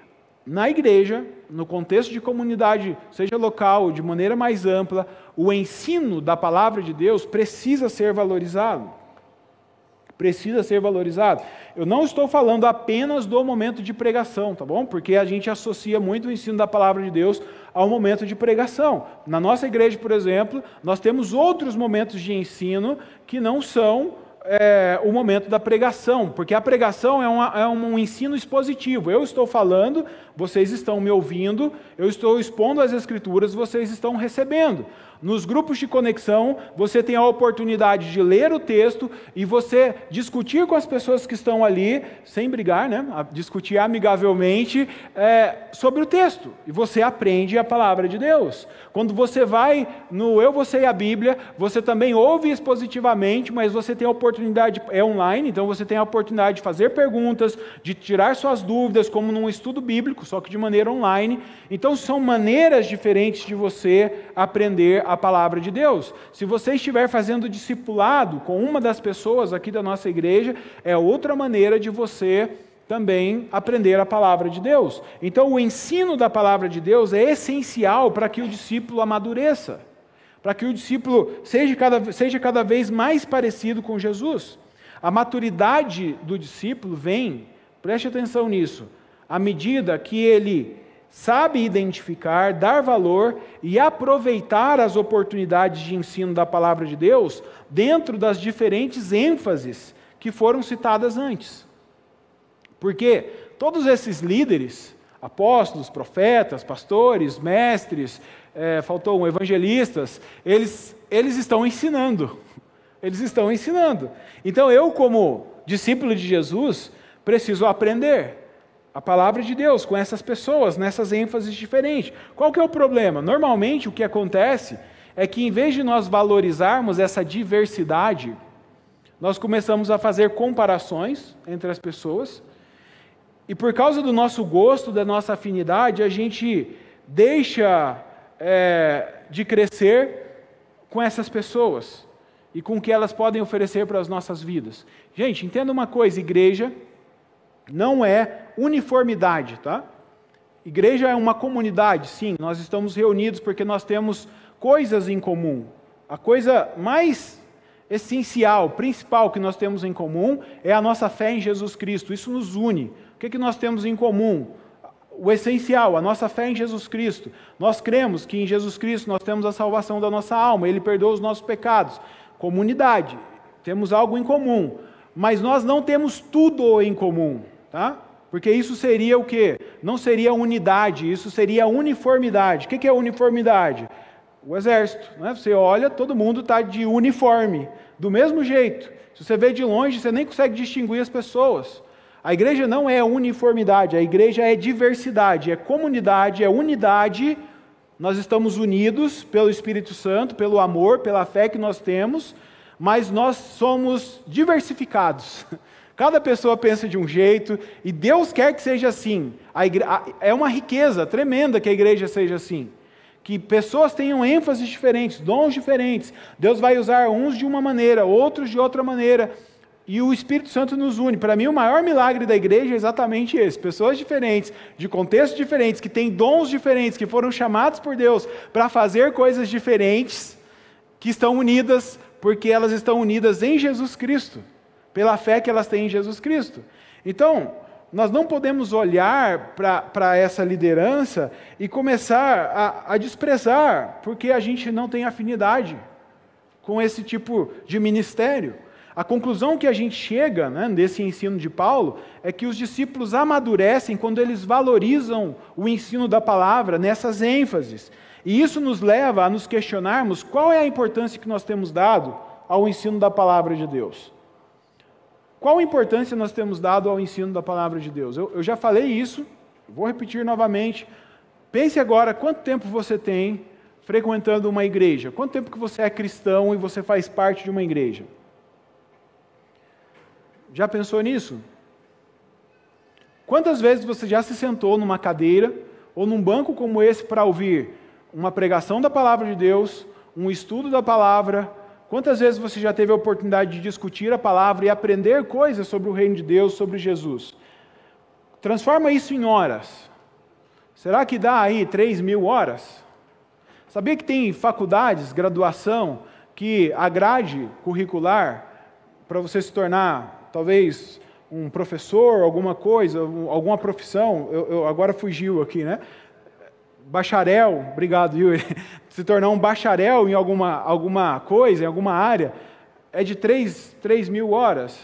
na igreja, no contexto de comunidade, seja local, de maneira mais ampla, o ensino da palavra de Deus precisa ser valorizado. Precisa ser valorizado. Eu não estou falando apenas do momento de pregação, tá bom? Porque a gente associa muito o ensino da palavra de Deus ao momento de pregação. Na nossa igreja, por exemplo, nós temos outros momentos de ensino que não são é, o momento da pregação, porque a pregação é, uma, é um ensino expositivo. Eu estou falando, vocês estão me ouvindo, eu estou expondo as escrituras, vocês estão recebendo. Nos grupos de conexão, você tem a oportunidade de ler o texto e você discutir com as pessoas que estão ali, sem brigar, né? discutir amigavelmente é, sobre o texto. E você aprende a palavra de Deus. Quando você vai no Eu, Você e a Bíblia, você também ouve expositivamente, mas você tem a oportunidade, é online, então você tem a oportunidade de fazer perguntas, de tirar suas dúvidas, como num estudo bíblico, só que de maneira online. Então são maneiras diferentes de você aprender a palavra de Deus. Se você estiver fazendo discipulado com uma das pessoas aqui da nossa igreja, é outra maneira de você também aprender a palavra de Deus. Então, o ensino da palavra de Deus é essencial para que o discípulo amadureça, para que o discípulo seja cada, seja cada vez mais parecido com Jesus. A maturidade do discípulo vem, preste atenção nisso, à medida que ele sabe identificar, dar valor e aproveitar as oportunidades de ensino da palavra de Deus dentro das diferentes ênfases que foram citadas antes. Porque todos esses líderes, apóstolos, profetas, pastores, mestres, é, faltou um, evangelistas, eles, eles estão ensinando. Eles estão ensinando. Então eu, como discípulo de Jesus, preciso aprender a palavra de Deus com essas pessoas, nessas ênfases diferentes. Qual que é o problema? Normalmente o que acontece é que em vez de nós valorizarmos essa diversidade, nós começamos a fazer comparações entre as pessoas, e por causa do nosso gosto, da nossa afinidade, a gente deixa é, de crescer com essas pessoas e com o que elas podem oferecer para as nossas vidas. Gente, entenda uma coisa: igreja não é uniformidade, tá? Igreja é uma comunidade, sim, nós estamos reunidos porque nós temos coisas em comum. A coisa mais essencial, principal que nós temos em comum é a nossa fé em Jesus Cristo. Isso nos une. O que, que nós temos em comum? O essencial, a nossa fé em Jesus Cristo. Nós cremos que em Jesus Cristo nós temos a salvação da nossa alma, Ele perdoa os nossos pecados. Comunidade, temos algo em comum. Mas nós não temos tudo em comum. Tá? Porque isso seria o quê? Não seria unidade, isso seria uniformidade. O que é uniformidade? O exército. Né? Você olha, todo mundo está de uniforme, do mesmo jeito. Se você vê de longe, você nem consegue distinguir as pessoas. A igreja não é uniformidade, a igreja é diversidade, é comunidade, é unidade. Nós estamos unidos pelo Espírito Santo, pelo amor, pela fé que nós temos, mas nós somos diversificados. Cada pessoa pensa de um jeito e Deus quer que seja assim. Igre... É uma riqueza tremenda que a igreja seja assim. Que pessoas tenham ênfases diferentes, dons diferentes. Deus vai usar uns de uma maneira, outros de outra maneira. E o Espírito Santo nos une. Para mim, o maior milagre da igreja é exatamente esse: pessoas diferentes, de contextos diferentes, que têm dons diferentes, que foram chamados por Deus para fazer coisas diferentes, que estão unidas porque elas estão unidas em Jesus Cristo pela fé que elas têm em Jesus Cristo. Então, nós não podemos olhar para essa liderança e começar a, a desprezar, porque a gente não tem afinidade com esse tipo de ministério. A conclusão que a gente chega né, desse ensino de Paulo é que os discípulos amadurecem quando eles valorizam o ensino da palavra nessas ênfases. E isso nos leva a nos questionarmos qual é a importância que nós temos dado ao ensino da palavra de Deus. Qual importância nós temos dado ao ensino da palavra de Deus? Eu, eu já falei isso, vou repetir novamente. Pense agora quanto tempo você tem frequentando uma igreja. Quanto tempo que você é cristão e você faz parte de uma igreja? Já pensou nisso? Quantas vezes você já se sentou numa cadeira ou num banco como esse para ouvir uma pregação da palavra de Deus, um estudo da palavra, Quantas vezes você já teve a oportunidade de discutir a palavra e aprender coisas sobre o reino de Deus, sobre Jesus? Transforma isso em horas. Será que dá aí 3 mil horas? Sabia que tem faculdades, graduação, que a grade curricular para você se tornar, talvez, um professor, alguma coisa, alguma profissão, eu, eu, agora fugiu aqui, né? Bacharel, obrigado, Yuri. Se tornar um bacharel em alguma, alguma coisa, em alguma área, é de 3, 3 mil horas.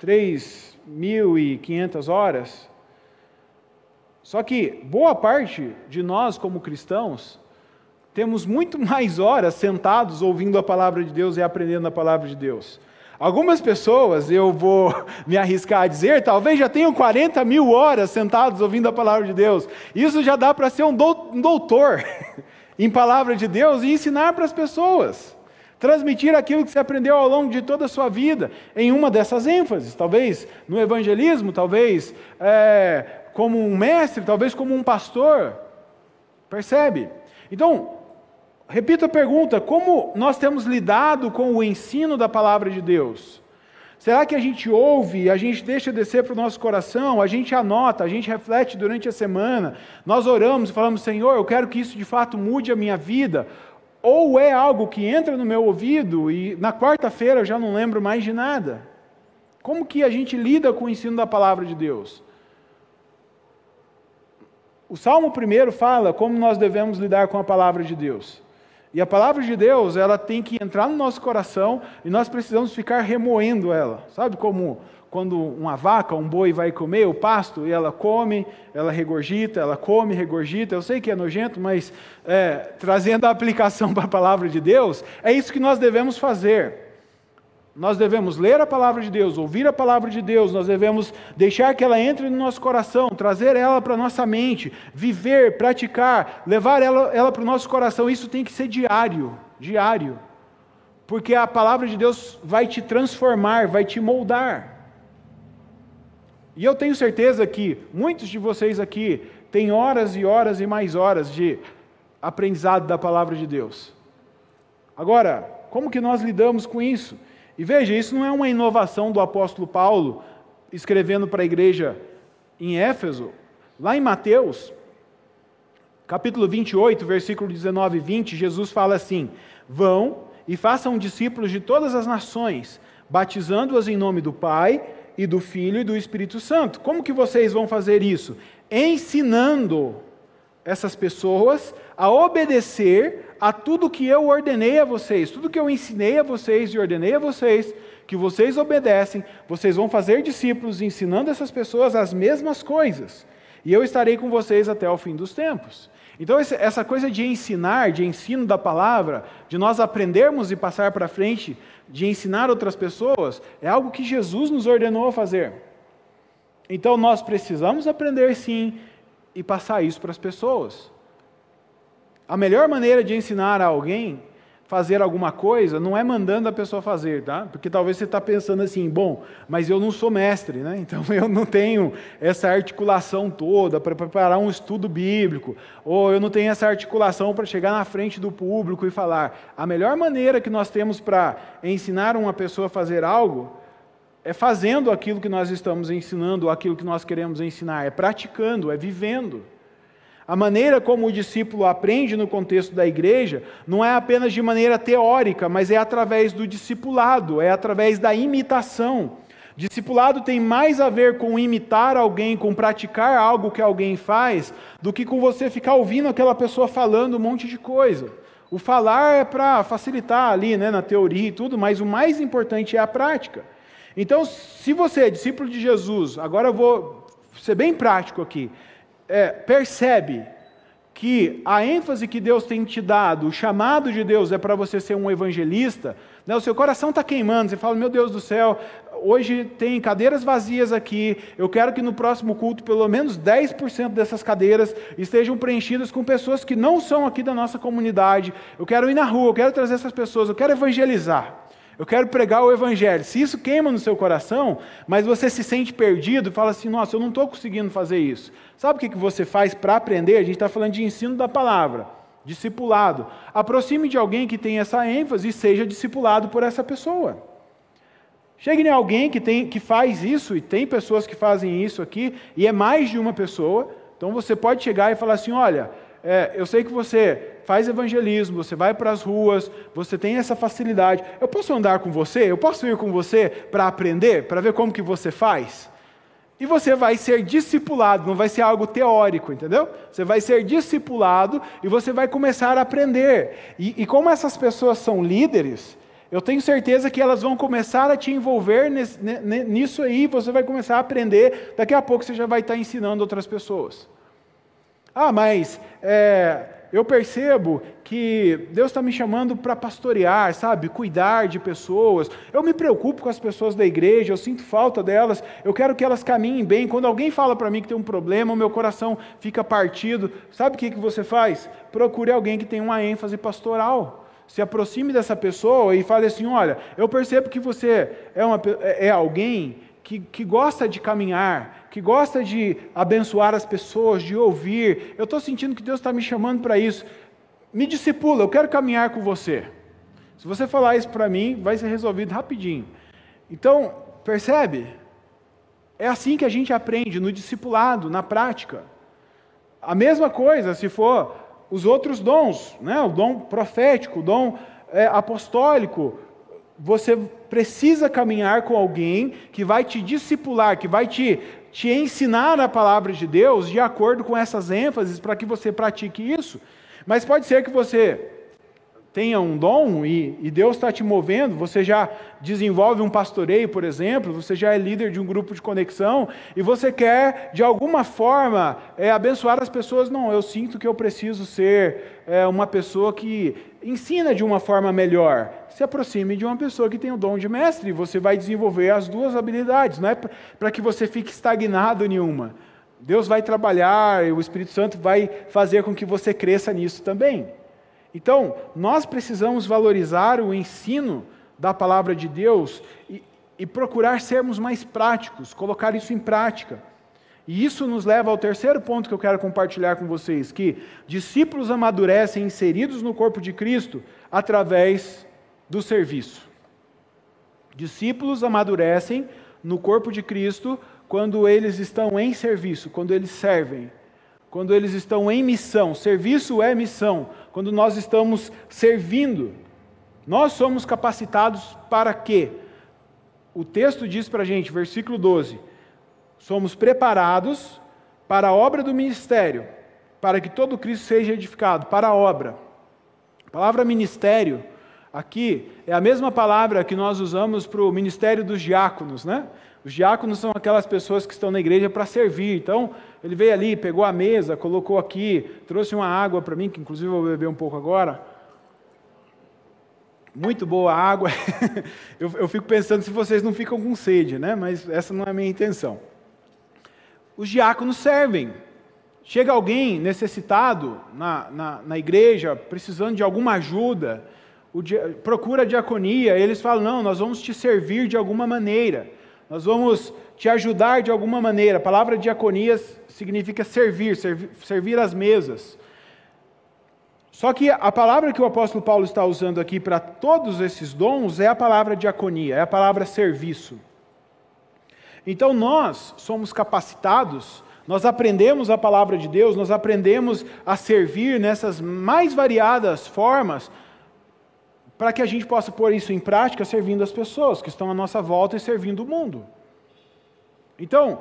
3.500 horas. Só que boa parte de nós, como cristãos, temos muito mais horas sentados ouvindo a palavra de Deus e aprendendo a palavra de Deus. Algumas pessoas, eu vou me arriscar a dizer, talvez já tenham 40 mil horas sentados ouvindo a palavra de Deus. Isso já dá para ser um doutor em palavra de Deus e ensinar para as pessoas. Transmitir aquilo que você aprendeu ao longo de toda a sua vida em uma dessas ênfases. Talvez no evangelismo, talvez é, como um mestre, talvez como um pastor. Percebe? Então, repito a pergunta: como nós temos lidado com o ensino da palavra de Deus? Será que a gente ouve, a gente deixa descer para o nosso coração, a gente anota, a gente reflete durante a semana, nós oramos e falamos, Senhor, eu quero que isso de fato mude a minha vida? Ou é algo que entra no meu ouvido e na quarta-feira eu já não lembro mais de nada? Como que a gente lida com o ensino da palavra de Deus? O Salmo primeiro fala como nós devemos lidar com a palavra de Deus. E a palavra de Deus, ela tem que entrar no nosso coração e nós precisamos ficar remoendo ela. Sabe como quando uma vaca, um boi vai comer o pasto e ela come, ela regurgita, ela come, regurgita. Eu sei que é nojento, mas é, trazendo a aplicação para a palavra de Deus, é isso que nós devemos fazer. Nós devemos ler a palavra de Deus, ouvir a palavra de Deus, nós devemos deixar que ela entre no nosso coração, trazer ela para a nossa mente, viver, praticar, levar ela, ela para o nosso coração. Isso tem que ser diário, diário. Porque a palavra de Deus vai te transformar, vai te moldar. E eu tenho certeza que muitos de vocês aqui têm horas e horas e mais horas de aprendizado da palavra de Deus. Agora, como que nós lidamos com isso? E veja, isso não é uma inovação do apóstolo Paulo escrevendo para a igreja em Éfeso. Lá em Mateus, capítulo 28, versículo 19 e 20, Jesus fala assim: Vão e façam discípulos de todas as nações, batizando-as em nome do Pai e do Filho e do Espírito Santo. Como que vocês vão fazer isso? Ensinando essas pessoas a obedecer a tudo que eu ordenei a vocês, tudo que eu ensinei a vocês e ordenei a vocês, que vocês obedecem, vocês vão fazer discípulos ensinando essas pessoas as mesmas coisas. E eu estarei com vocês até o fim dos tempos. Então, essa coisa de ensinar, de ensino da palavra, de nós aprendermos e passar para frente, de ensinar outras pessoas, é algo que Jesus nos ordenou a fazer. Então, nós precisamos aprender sim e passar isso para as pessoas. A melhor maneira de ensinar a alguém fazer alguma coisa não é mandando a pessoa fazer, tá? Porque talvez você está pensando assim, bom, mas eu não sou mestre, né? Então eu não tenho essa articulação toda para preparar um estudo bíblico, ou eu não tenho essa articulação para chegar na frente do público e falar. A melhor maneira que nós temos para ensinar uma pessoa a fazer algo é fazendo aquilo que nós estamos ensinando, aquilo que nós queremos ensinar, é praticando, é vivendo. A maneira como o discípulo aprende no contexto da igreja não é apenas de maneira teórica, mas é através do discipulado, é através da imitação. Discipulado tem mais a ver com imitar alguém, com praticar algo que alguém faz, do que com você ficar ouvindo aquela pessoa falando um monte de coisa. O falar é para facilitar ali, né, na teoria e tudo, mas o mais importante é a prática. Então, se você é discípulo de Jesus, agora eu vou ser bem prático aqui é, percebe que a ênfase que Deus tem te dado, o chamado de Deus é para você ser um evangelista, né, o seu coração está queimando, você fala, meu Deus do céu, hoje tem cadeiras vazias aqui, eu quero que no próximo culto pelo menos 10% dessas cadeiras estejam preenchidas com pessoas que não são aqui da nossa comunidade, eu quero ir na rua, eu quero trazer essas pessoas, eu quero evangelizar. Eu quero pregar o Evangelho. Se isso queima no seu coração, mas você se sente perdido e fala assim: nossa, eu não estou conseguindo fazer isso. Sabe o que você faz para aprender? A gente está falando de ensino da palavra, discipulado. Aproxime de alguém que tem essa ênfase e seja discipulado por essa pessoa. Chegue em alguém que, tem, que faz isso, e tem pessoas que fazem isso aqui, e é mais de uma pessoa. Então você pode chegar e falar assim: olha, é, eu sei que você faz evangelismo, você vai para as ruas, você tem essa facilidade. Eu posso andar com você? Eu posso ir com você para aprender, para ver como que você faz? E você vai ser discipulado, não vai ser algo teórico, entendeu? Você vai ser discipulado e você vai começar a aprender. E, e como essas pessoas são líderes, eu tenho certeza que elas vão começar a te envolver nesse, nisso aí, você vai começar a aprender, daqui a pouco você já vai estar ensinando outras pessoas. Ah, mas é, eu percebo que Deus está me chamando para pastorear, sabe? Cuidar de pessoas. Eu me preocupo com as pessoas da igreja, eu sinto falta delas, eu quero que elas caminhem bem. Quando alguém fala para mim que tem um problema, o meu coração fica partido. Sabe o que, que você faz? Procure alguém que tem uma ênfase pastoral se aproxime dessa pessoa e fale assim: olha, eu percebo que você é, uma, é, é alguém que, que gosta de caminhar, que gosta de abençoar as pessoas, de ouvir. Eu estou sentindo que Deus está me chamando para isso. Me discipula, eu quero caminhar com você. Se você falar isso para mim, vai ser resolvido rapidinho. Então, percebe? É assim que a gente aprende, no discipulado, na prática. A mesma coisa se for os outros dons, né? o dom profético, o dom é, apostólico. Você precisa caminhar com alguém que vai te discipular, que vai te, te ensinar a palavra de Deus de acordo com essas ênfases para que você pratique isso. Mas pode ser que você tenha um dom e, e Deus está te movendo, você já desenvolve um pastoreio, por exemplo, você já é líder de um grupo de conexão e você quer, de alguma forma, é, abençoar as pessoas. Não, eu sinto que eu preciso ser é, uma pessoa que ensina de uma forma melhor. Se aproxime de uma pessoa que tem o dom de mestre, você vai desenvolver as duas habilidades, não é para que você fique estagnado em. Deus vai trabalhar e o Espírito Santo vai fazer com que você cresça nisso também. Então, nós precisamos valorizar o ensino da palavra de Deus e, e procurar sermos mais práticos, colocar isso em prática. E isso nos leva ao terceiro ponto que eu quero compartilhar com vocês: que discípulos amadurecem inseridos no corpo de Cristo através do serviço. Discípulos amadurecem no corpo de Cristo quando eles estão em serviço, quando eles servem quando eles estão em missão. Serviço é missão. Quando nós estamos servindo, nós somos capacitados para quê? O texto diz para a gente, versículo 12: somos preparados para a obra do ministério, para que todo Cristo seja edificado, para a obra. A palavra ministério aqui é a mesma palavra que nós usamos para o ministério dos diáconos, né? Os diáconos são aquelas pessoas que estão na igreja para servir. Então, ele veio ali, pegou a mesa, colocou aqui, trouxe uma água para mim, que inclusive eu vou beber um pouco agora. Muito boa água. eu, eu fico pensando se vocês não ficam com sede, né? Mas essa não é a minha intenção. Os diáconos servem. Chega alguém necessitado na, na, na igreja, precisando de alguma ajuda, procura a diaconia, eles falam: não, nós vamos te servir de alguma maneira. Nós vamos te ajudar de alguma maneira. A palavra diaconias significa servir, servir, servir às mesas. Só que a palavra que o apóstolo Paulo está usando aqui para todos esses dons é a palavra diaconia, é a palavra serviço. Então nós somos capacitados, nós aprendemos a palavra de Deus, nós aprendemos a servir nessas mais variadas formas para que a gente possa pôr isso em prática servindo as pessoas que estão à nossa volta e servindo o mundo. Então,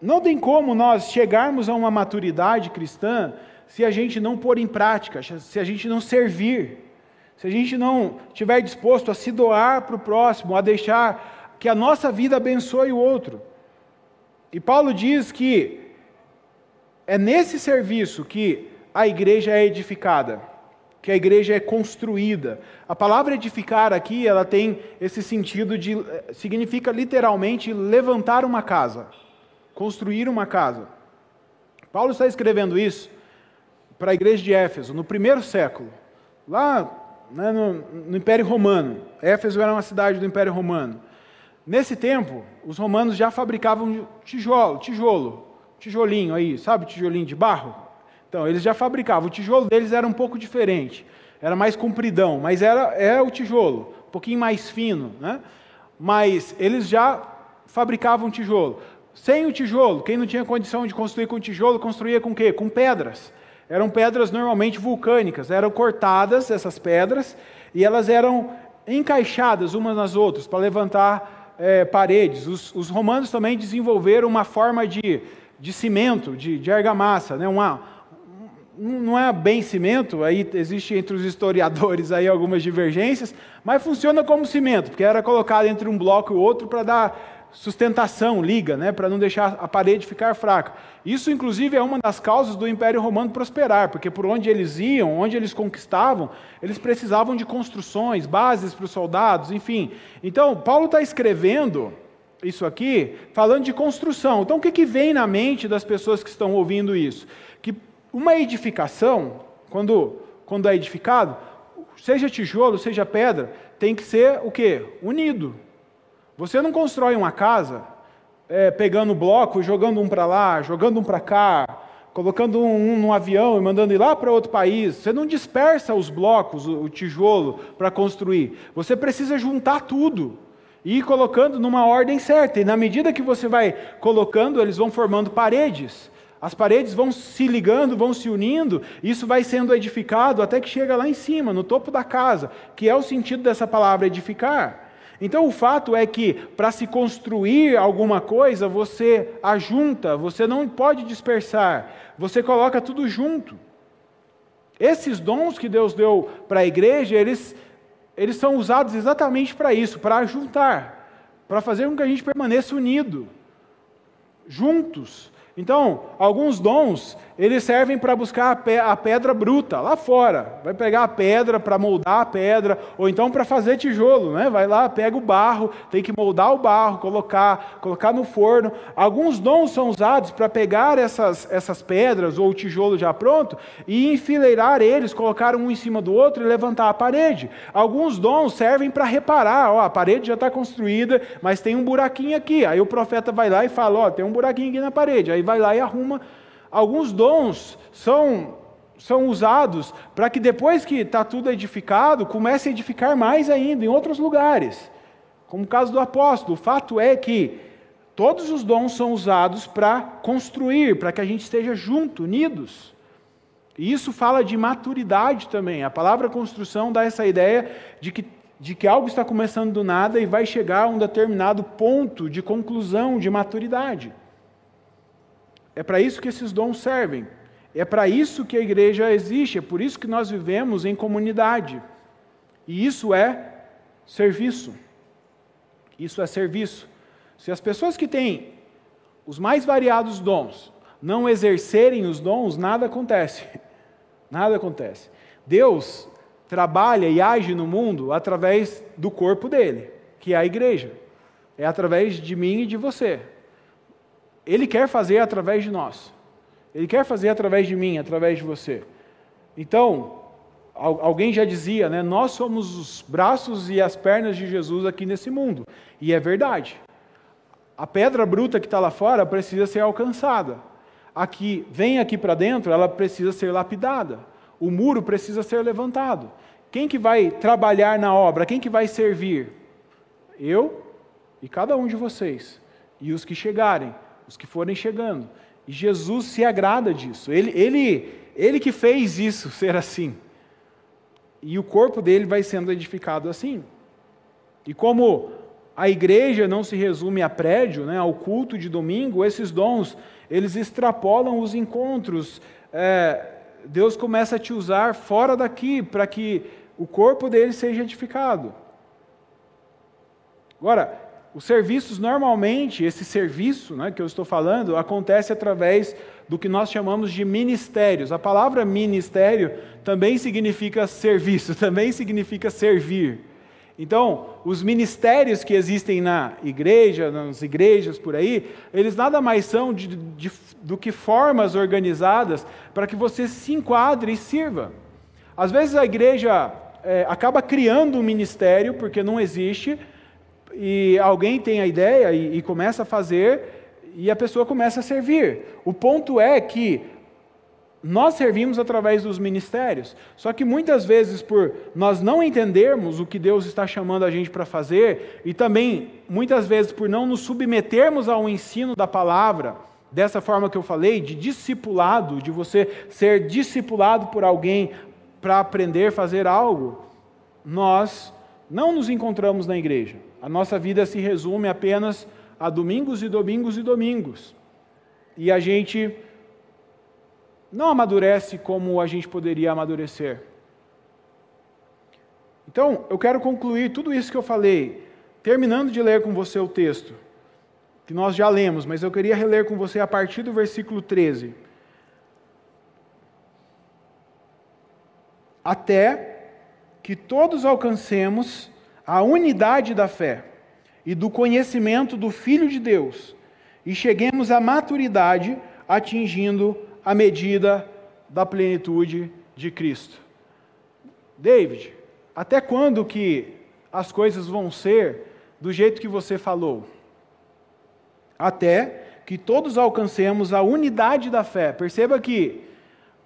não tem como nós chegarmos a uma maturidade cristã se a gente não pôr em prática, se a gente não servir, se a gente não estiver disposto a se doar para o próximo, a deixar que a nossa vida abençoe o outro. E Paulo diz que é nesse serviço que a igreja é edificada que a igreja é construída. A palavra edificar aqui, ela tem esse sentido de significa literalmente levantar uma casa, construir uma casa. Paulo está escrevendo isso para a igreja de Éfeso no primeiro século, lá né, no, no Império Romano. Éfeso era uma cidade do Império Romano. Nesse tempo, os romanos já fabricavam tijolo, tijolo, tijolinho aí, sabe, tijolinho de barro, então, eles já fabricavam. O tijolo deles era um pouco diferente. Era mais compridão, mas era, era o tijolo, um pouquinho mais fino. Né? Mas eles já fabricavam tijolo. Sem o tijolo, quem não tinha condição de construir com tijolo, construía com quê? Com pedras. eram pedras normalmente vulcânicas, eram cortadas essas pedras e elas eram encaixadas umas nas outras para levantar é, paredes. Os, os, romanos também desenvolveram uma forma de, de cimento, de, de argamassa, né? uma, não é bem cimento, aí existe entre os historiadores aí algumas divergências, mas funciona como cimento, porque era colocado entre um bloco e outro para dar sustentação, liga, né, para não deixar a parede ficar fraca. Isso, inclusive, é uma das causas do Império Romano prosperar, porque por onde eles iam, onde eles conquistavam, eles precisavam de construções, bases para os soldados, enfim. Então, Paulo está escrevendo isso aqui, falando de construção. Então, o que, que vem na mente das pessoas que estão ouvindo isso? Que uma edificação, quando, quando é edificado, seja tijolo, seja pedra, tem que ser o quê? Unido. Você não constrói uma casa é, pegando bloco, jogando um para lá, jogando um para cá, colocando um, um no avião e mandando ir lá para outro país. Você não dispersa os blocos, o, o tijolo, para construir. Você precisa juntar tudo e ir colocando numa ordem certa. E na medida que você vai colocando, eles vão formando paredes. As paredes vão se ligando, vão se unindo, isso vai sendo edificado até que chega lá em cima, no topo da casa, que é o sentido dessa palavra edificar. Então o fato é que para se construir alguma coisa, você ajunta, você não pode dispersar, você coloca tudo junto. Esses dons que Deus deu para a igreja, eles, eles são usados exatamente para isso, para ajuntar, para fazer com que a gente permaneça unido, juntos. Então, alguns dons, eles servem para buscar a pedra bruta lá fora. Vai pegar a pedra para moldar a pedra, ou então para fazer tijolo, né? Vai lá, pega o barro, tem que moldar o barro, colocar, colocar no forno. Alguns dons são usados para pegar essas, essas pedras ou o tijolo já pronto e enfileirar eles, colocar um em cima do outro e levantar a parede. Alguns dons servem para reparar, ó, a parede já está construída, mas tem um buraquinho aqui. Aí o profeta vai lá e fala, ó, tem um buraquinho aqui na parede. Aí vai lá e arruma Alguns dons são, são usados para que depois que está tudo edificado, comece a edificar mais ainda em outros lugares. Como o caso do apóstolo. O fato é que todos os dons são usados para construir, para que a gente esteja junto, unidos. E isso fala de maturidade também. A palavra construção dá essa ideia de que, de que algo está começando do nada e vai chegar a um determinado ponto de conclusão, de maturidade. É para isso que esses dons servem. É para isso que a igreja existe, é por isso que nós vivemos em comunidade. E isso é serviço. Isso é serviço. Se as pessoas que têm os mais variados dons não exercerem os dons, nada acontece. Nada acontece. Deus trabalha e age no mundo através do corpo dele, que é a igreja. É através de mim e de você. Ele quer fazer através de nós. Ele quer fazer através de mim, através de você. Então, alguém já dizia, né? Nós somos os braços e as pernas de Jesus aqui nesse mundo. E é verdade. A pedra bruta que está lá fora precisa ser alcançada. Aqui, vem aqui para dentro, ela precisa ser lapidada. O muro precisa ser levantado. Quem que vai trabalhar na obra? Quem que vai servir? Eu e cada um de vocês. E os que chegarem os que forem chegando. E Jesus se agrada disso. Ele, ele, ele que fez isso ser assim. E o corpo dele vai sendo edificado assim. E como a igreja não se resume a prédio, né, ao culto de domingo, esses dons, eles extrapolam os encontros. É, Deus começa a te usar fora daqui para que o corpo dele seja edificado. Agora, os serviços, normalmente, esse serviço né, que eu estou falando, acontece através do que nós chamamos de ministérios. A palavra ministério também significa serviço, também significa servir. Então, os ministérios que existem na igreja, nas igrejas por aí, eles nada mais são de, de, do que formas organizadas para que você se enquadre e sirva. Às vezes a igreja é, acaba criando um ministério porque não existe, e alguém tem a ideia e, e começa a fazer, e a pessoa começa a servir. O ponto é que nós servimos através dos ministérios. Só que muitas vezes, por nós não entendermos o que Deus está chamando a gente para fazer, e também muitas vezes por não nos submetermos ao ensino da palavra, dessa forma que eu falei, de discipulado, de você ser discipulado por alguém para aprender a fazer algo, nós não nos encontramos na igreja. A nossa vida se resume apenas a domingos e domingos e domingos. E a gente não amadurece como a gente poderia amadurecer. Então, eu quero concluir tudo isso que eu falei, terminando de ler com você o texto, que nós já lemos, mas eu queria reler com você a partir do versículo 13. Até que todos alcancemos a unidade da fé e do conhecimento do Filho de Deus e cheguemos à maturidade, atingindo a medida da plenitude de Cristo. David, até quando que as coisas vão ser do jeito que você falou? Até que todos alcancemos a unidade da fé. Perceba que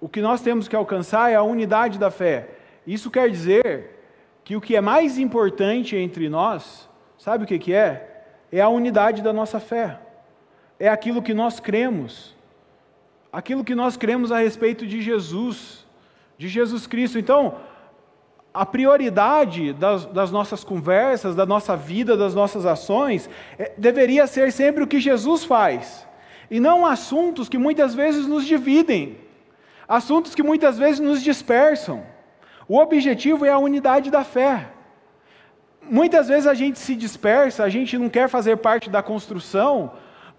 o que nós temos que alcançar é a unidade da fé. Isso quer dizer que o que é mais importante entre nós, sabe o que, que é? É a unidade da nossa fé. É aquilo que nós cremos. Aquilo que nós cremos a respeito de Jesus, de Jesus Cristo. Então, a prioridade das, das, nossas conversas, da nossa vida, das nossas ações, é, deveria ser sempre o que Jesus faz, e não assuntos que muitas vezes nos dividem, assuntos que muitas vezes nos dispersam. O objetivo é a unidade da fé. Muitas vezes a gente se dispersa, a gente não quer fazer parte da construção,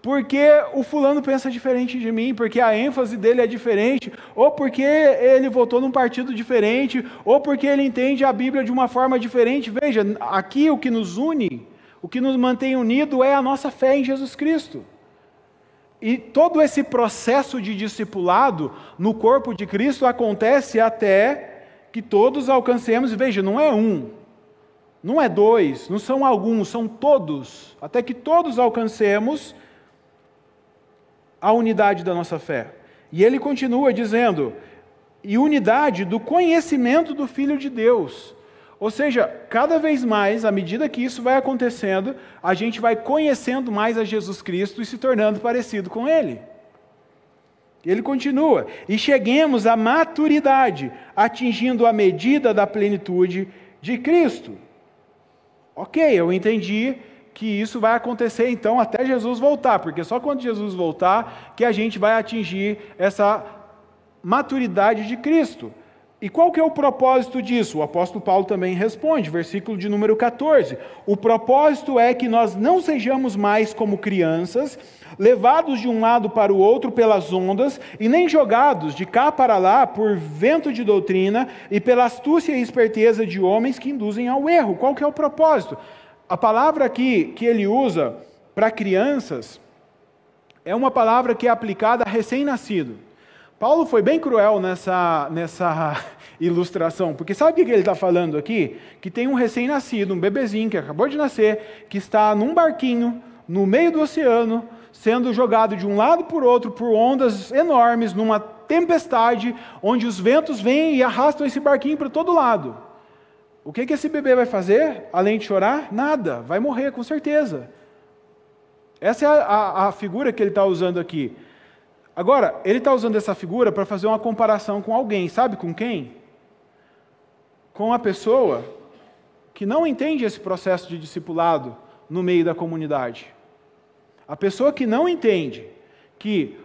porque o fulano pensa diferente de mim, porque a ênfase dele é diferente, ou porque ele votou num partido diferente, ou porque ele entende a Bíblia de uma forma diferente. Veja, aqui o que nos une, o que nos mantém unido é a nossa fé em Jesus Cristo. E todo esse processo de discipulado no corpo de Cristo acontece até que todos alcancemos, veja, não é um, não é dois, não são alguns, são todos, até que todos alcancemos a unidade da nossa fé. E ele continua dizendo, e unidade do conhecimento do Filho de Deus. Ou seja, cada vez mais, à medida que isso vai acontecendo, a gente vai conhecendo mais a Jesus Cristo e se tornando parecido com Ele. Ele continua: e cheguemos à maturidade, atingindo a medida da plenitude de Cristo. Ok, eu entendi que isso vai acontecer então até Jesus voltar, porque só quando Jesus voltar que a gente vai atingir essa maturidade de Cristo. E qual que é o propósito disso? O apóstolo Paulo também responde, versículo de número 14. O propósito é que nós não sejamos mais como crianças, levados de um lado para o outro pelas ondas, e nem jogados de cá para lá por vento de doutrina e pela astúcia e esperteza de homens que induzem ao erro. Qual que é o propósito? A palavra aqui que ele usa para crianças é uma palavra que é aplicada a recém-nascido. Paulo foi bem cruel nessa, nessa ilustração, porque sabe o que ele está falando aqui? Que tem um recém-nascido, um bebezinho que acabou de nascer, que está num barquinho no meio do oceano, sendo jogado de um lado por outro por ondas enormes, numa tempestade, onde os ventos vêm e arrastam esse barquinho para todo lado. O que, que esse bebê vai fazer, além de chorar? Nada, vai morrer com certeza. Essa é a, a, a figura que ele está usando aqui. Agora, ele está usando essa figura para fazer uma comparação com alguém, sabe com quem? Com a pessoa que não entende esse processo de discipulado no meio da comunidade. A pessoa que não entende que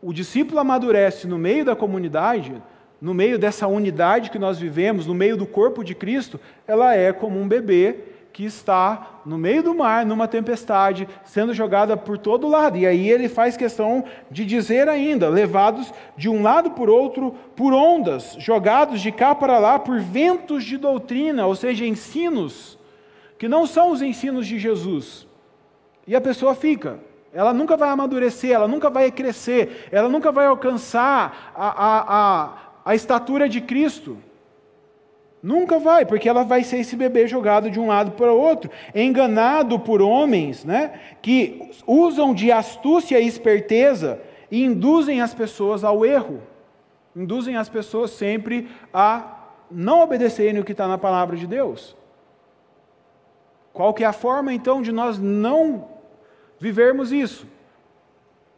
o discípulo amadurece no meio da comunidade, no meio dessa unidade que nós vivemos, no meio do corpo de Cristo, ela é como um bebê que está no meio do mar, numa tempestade, sendo jogada por todo lado. E aí ele faz questão de dizer ainda: levados de um lado por outro por ondas, jogados de cá para lá por ventos de doutrina, ou seja, ensinos que não são os ensinos de Jesus. E a pessoa fica. Ela nunca vai amadurecer, ela nunca vai crescer, ela nunca vai alcançar a, a, a, a estatura de Cristo. Nunca vai, porque ela vai ser esse bebê jogado de um lado para o outro, enganado por homens né, que usam de astúcia e esperteza e induzem as pessoas ao erro. Induzem as pessoas sempre a não obedecerem o que está na palavra de Deus. Qual que é a forma, então, de nós não vivermos isso?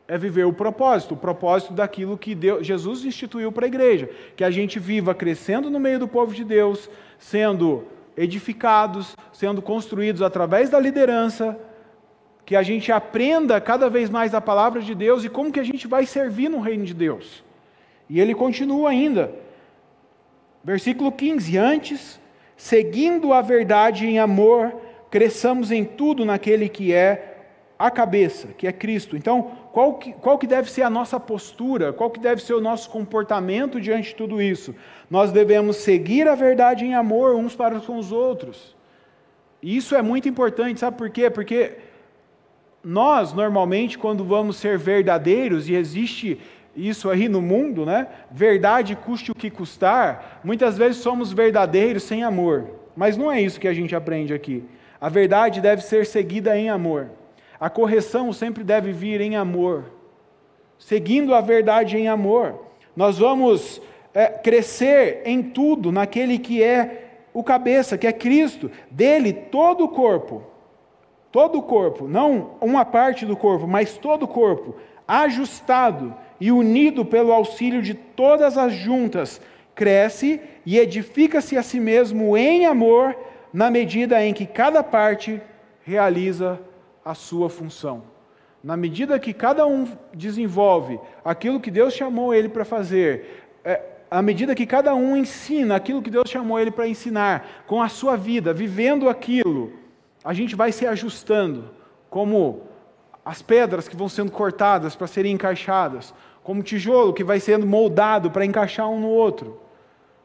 É viver o propósito, o propósito daquilo que Deus, Jesus instituiu para a igreja, que a gente viva crescendo no meio do povo de Deus, sendo edificados, sendo construídos através da liderança, que a gente aprenda cada vez mais a palavra de Deus e como que a gente vai servir no reino de Deus. E ele continua ainda. Versículo 15: Antes, seguindo a verdade em amor, cresçamos em tudo naquele que é a cabeça, que é Cristo. Então, qual que, qual que deve ser a nossa postura? Qual que deve ser o nosso comportamento diante de tudo isso? Nós devemos seguir a verdade em amor uns para com os outros. E isso é muito importante, sabe por quê? Porque nós, normalmente, quando vamos ser verdadeiros, e existe isso aí no mundo, né? Verdade custe o que custar, muitas vezes somos verdadeiros sem amor. Mas não é isso que a gente aprende aqui. A verdade deve ser seguida em amor. A correção sempre deve vir em amor, seguindo a verdade em amor. Nós vamos é, crescer em tudo naquele que é o cabeça, que é Cristo. Dele, todo o corpo, todo o corpo, não uma parte do corpo, mas todo o corpo, ajustado e unido pelo auxílio de todas as juntas, cresce e edifica-se a si mesmo em amor, na medida em que cada parte realiza a sua função. Na medida que cada um desenvolve aquilo que Deus chamou ele para fazer, é, à medida que cada um ensina aquilo que Deus chamou ele para ensinar, com a sua vida, vivendo aquilo, a gente vai se ajustando, como as pedras que vão sendo cortadas para serem encaixadas, como tijolo que vai sendo moldado para encaixar um no outro.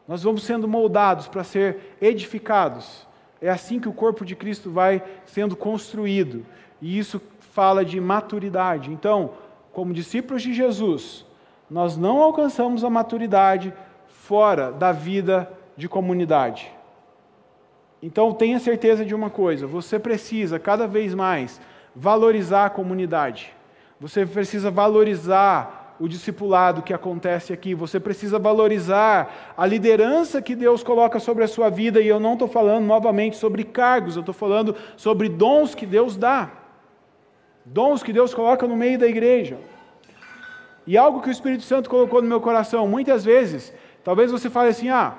Nós vamos sendo moldados para ser edificados. É assim que o corpo de Cristo vai sendo construído. E isso fala de maturidade. Então, como discípulos de Jesus, nós não alcançamos a maturidade fora da vida de comunidade. Então, tenha certeza de uma coisa: você precisa cada vez mais valorizar a comunidade. Você precisa valorizar o discipulado que acontece aqui, você precisa valorizar a liderança que Deus coloca sobre a sua vida, e eu não estou falando novamente sobre cargos, eu estou falando sobre dons que Deus dá. Dons que Deus coloca no meio da igreja. E algo que o Espírito Santo colocou no meu coração, muitas vezes, talvez você fale assim: ah,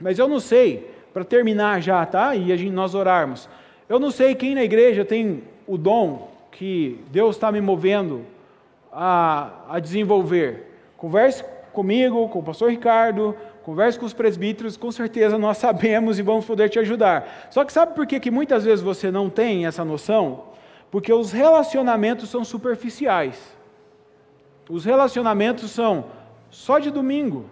mas eu não sei, para terminar já, tá? E a gente, nós orarmos. Eu não sei quem na igreja tem o dom que Deus está me movendo a, a desenvolver. Converse comigo, com o pastor Ricardo, converse com os presbíteros, com certeza nós sabemos e vamos poder te ajudar. Só que sabe por que, que muitas vezes você não tem essa noção? Porque os relacionamentos são superficiais. Os relacionamentos são só de domingo.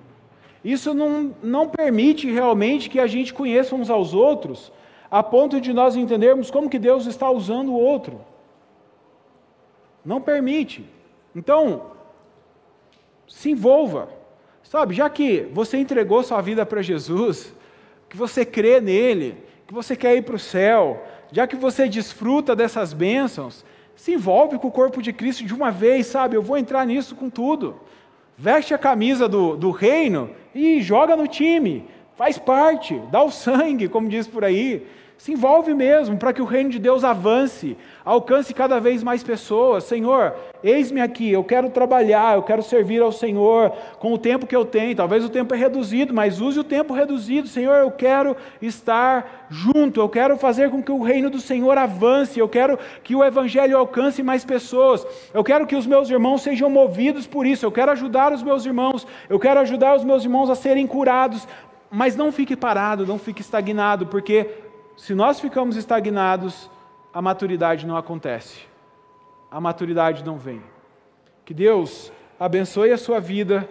Isso não, não permite realmente que a gente conheça uns aos outros, a ponto de nós entendermos como que Deus está usando o outro. Não permite. Então, se envolva. Sabe, já que você entregou sua vida para Jesus, que você crê nele, que você quer ir para o céu, já que você desfruta dessas bênçãos, se envolve com o corpo de Cristo de uma vez, sabe? Eu vou entrar nisso com tudo. Veste a camisa do, do reino e joga no time. Faz parte, dá o sangue, como diz por aí. Se envolve mesmo para que o reino de Deus avance, alcance cada vez mais pessoas. Senhor, eis-me aqui, eu quero trabalhar, eu quero servir ao Senhor com o tempo que eu tenho. Talvez o tempo é reduzido, mas use o tempo reduzido. Senhor, eu quero estar junto, eu quero fazer com que o reino do Senhor avance, eu quero que o evangelho alcance mais pessoas. Eu quero que os meus irmãos sejam movidos por isso. Eu quero ajudar os meus irmãos, eu quero ajudar os meus irmãos a serem curados. Mas não fique parado, não fique estagnado, porque se nós ficamos estagnados, a maturidade não acontece. A maturidade não vem. Que Deus abençoe a sua vida,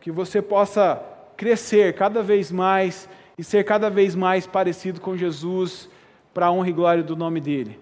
que você possa crescer cada vez mais e ser cada vez mais parecido com Jesus, para a honra e glória do nome dele.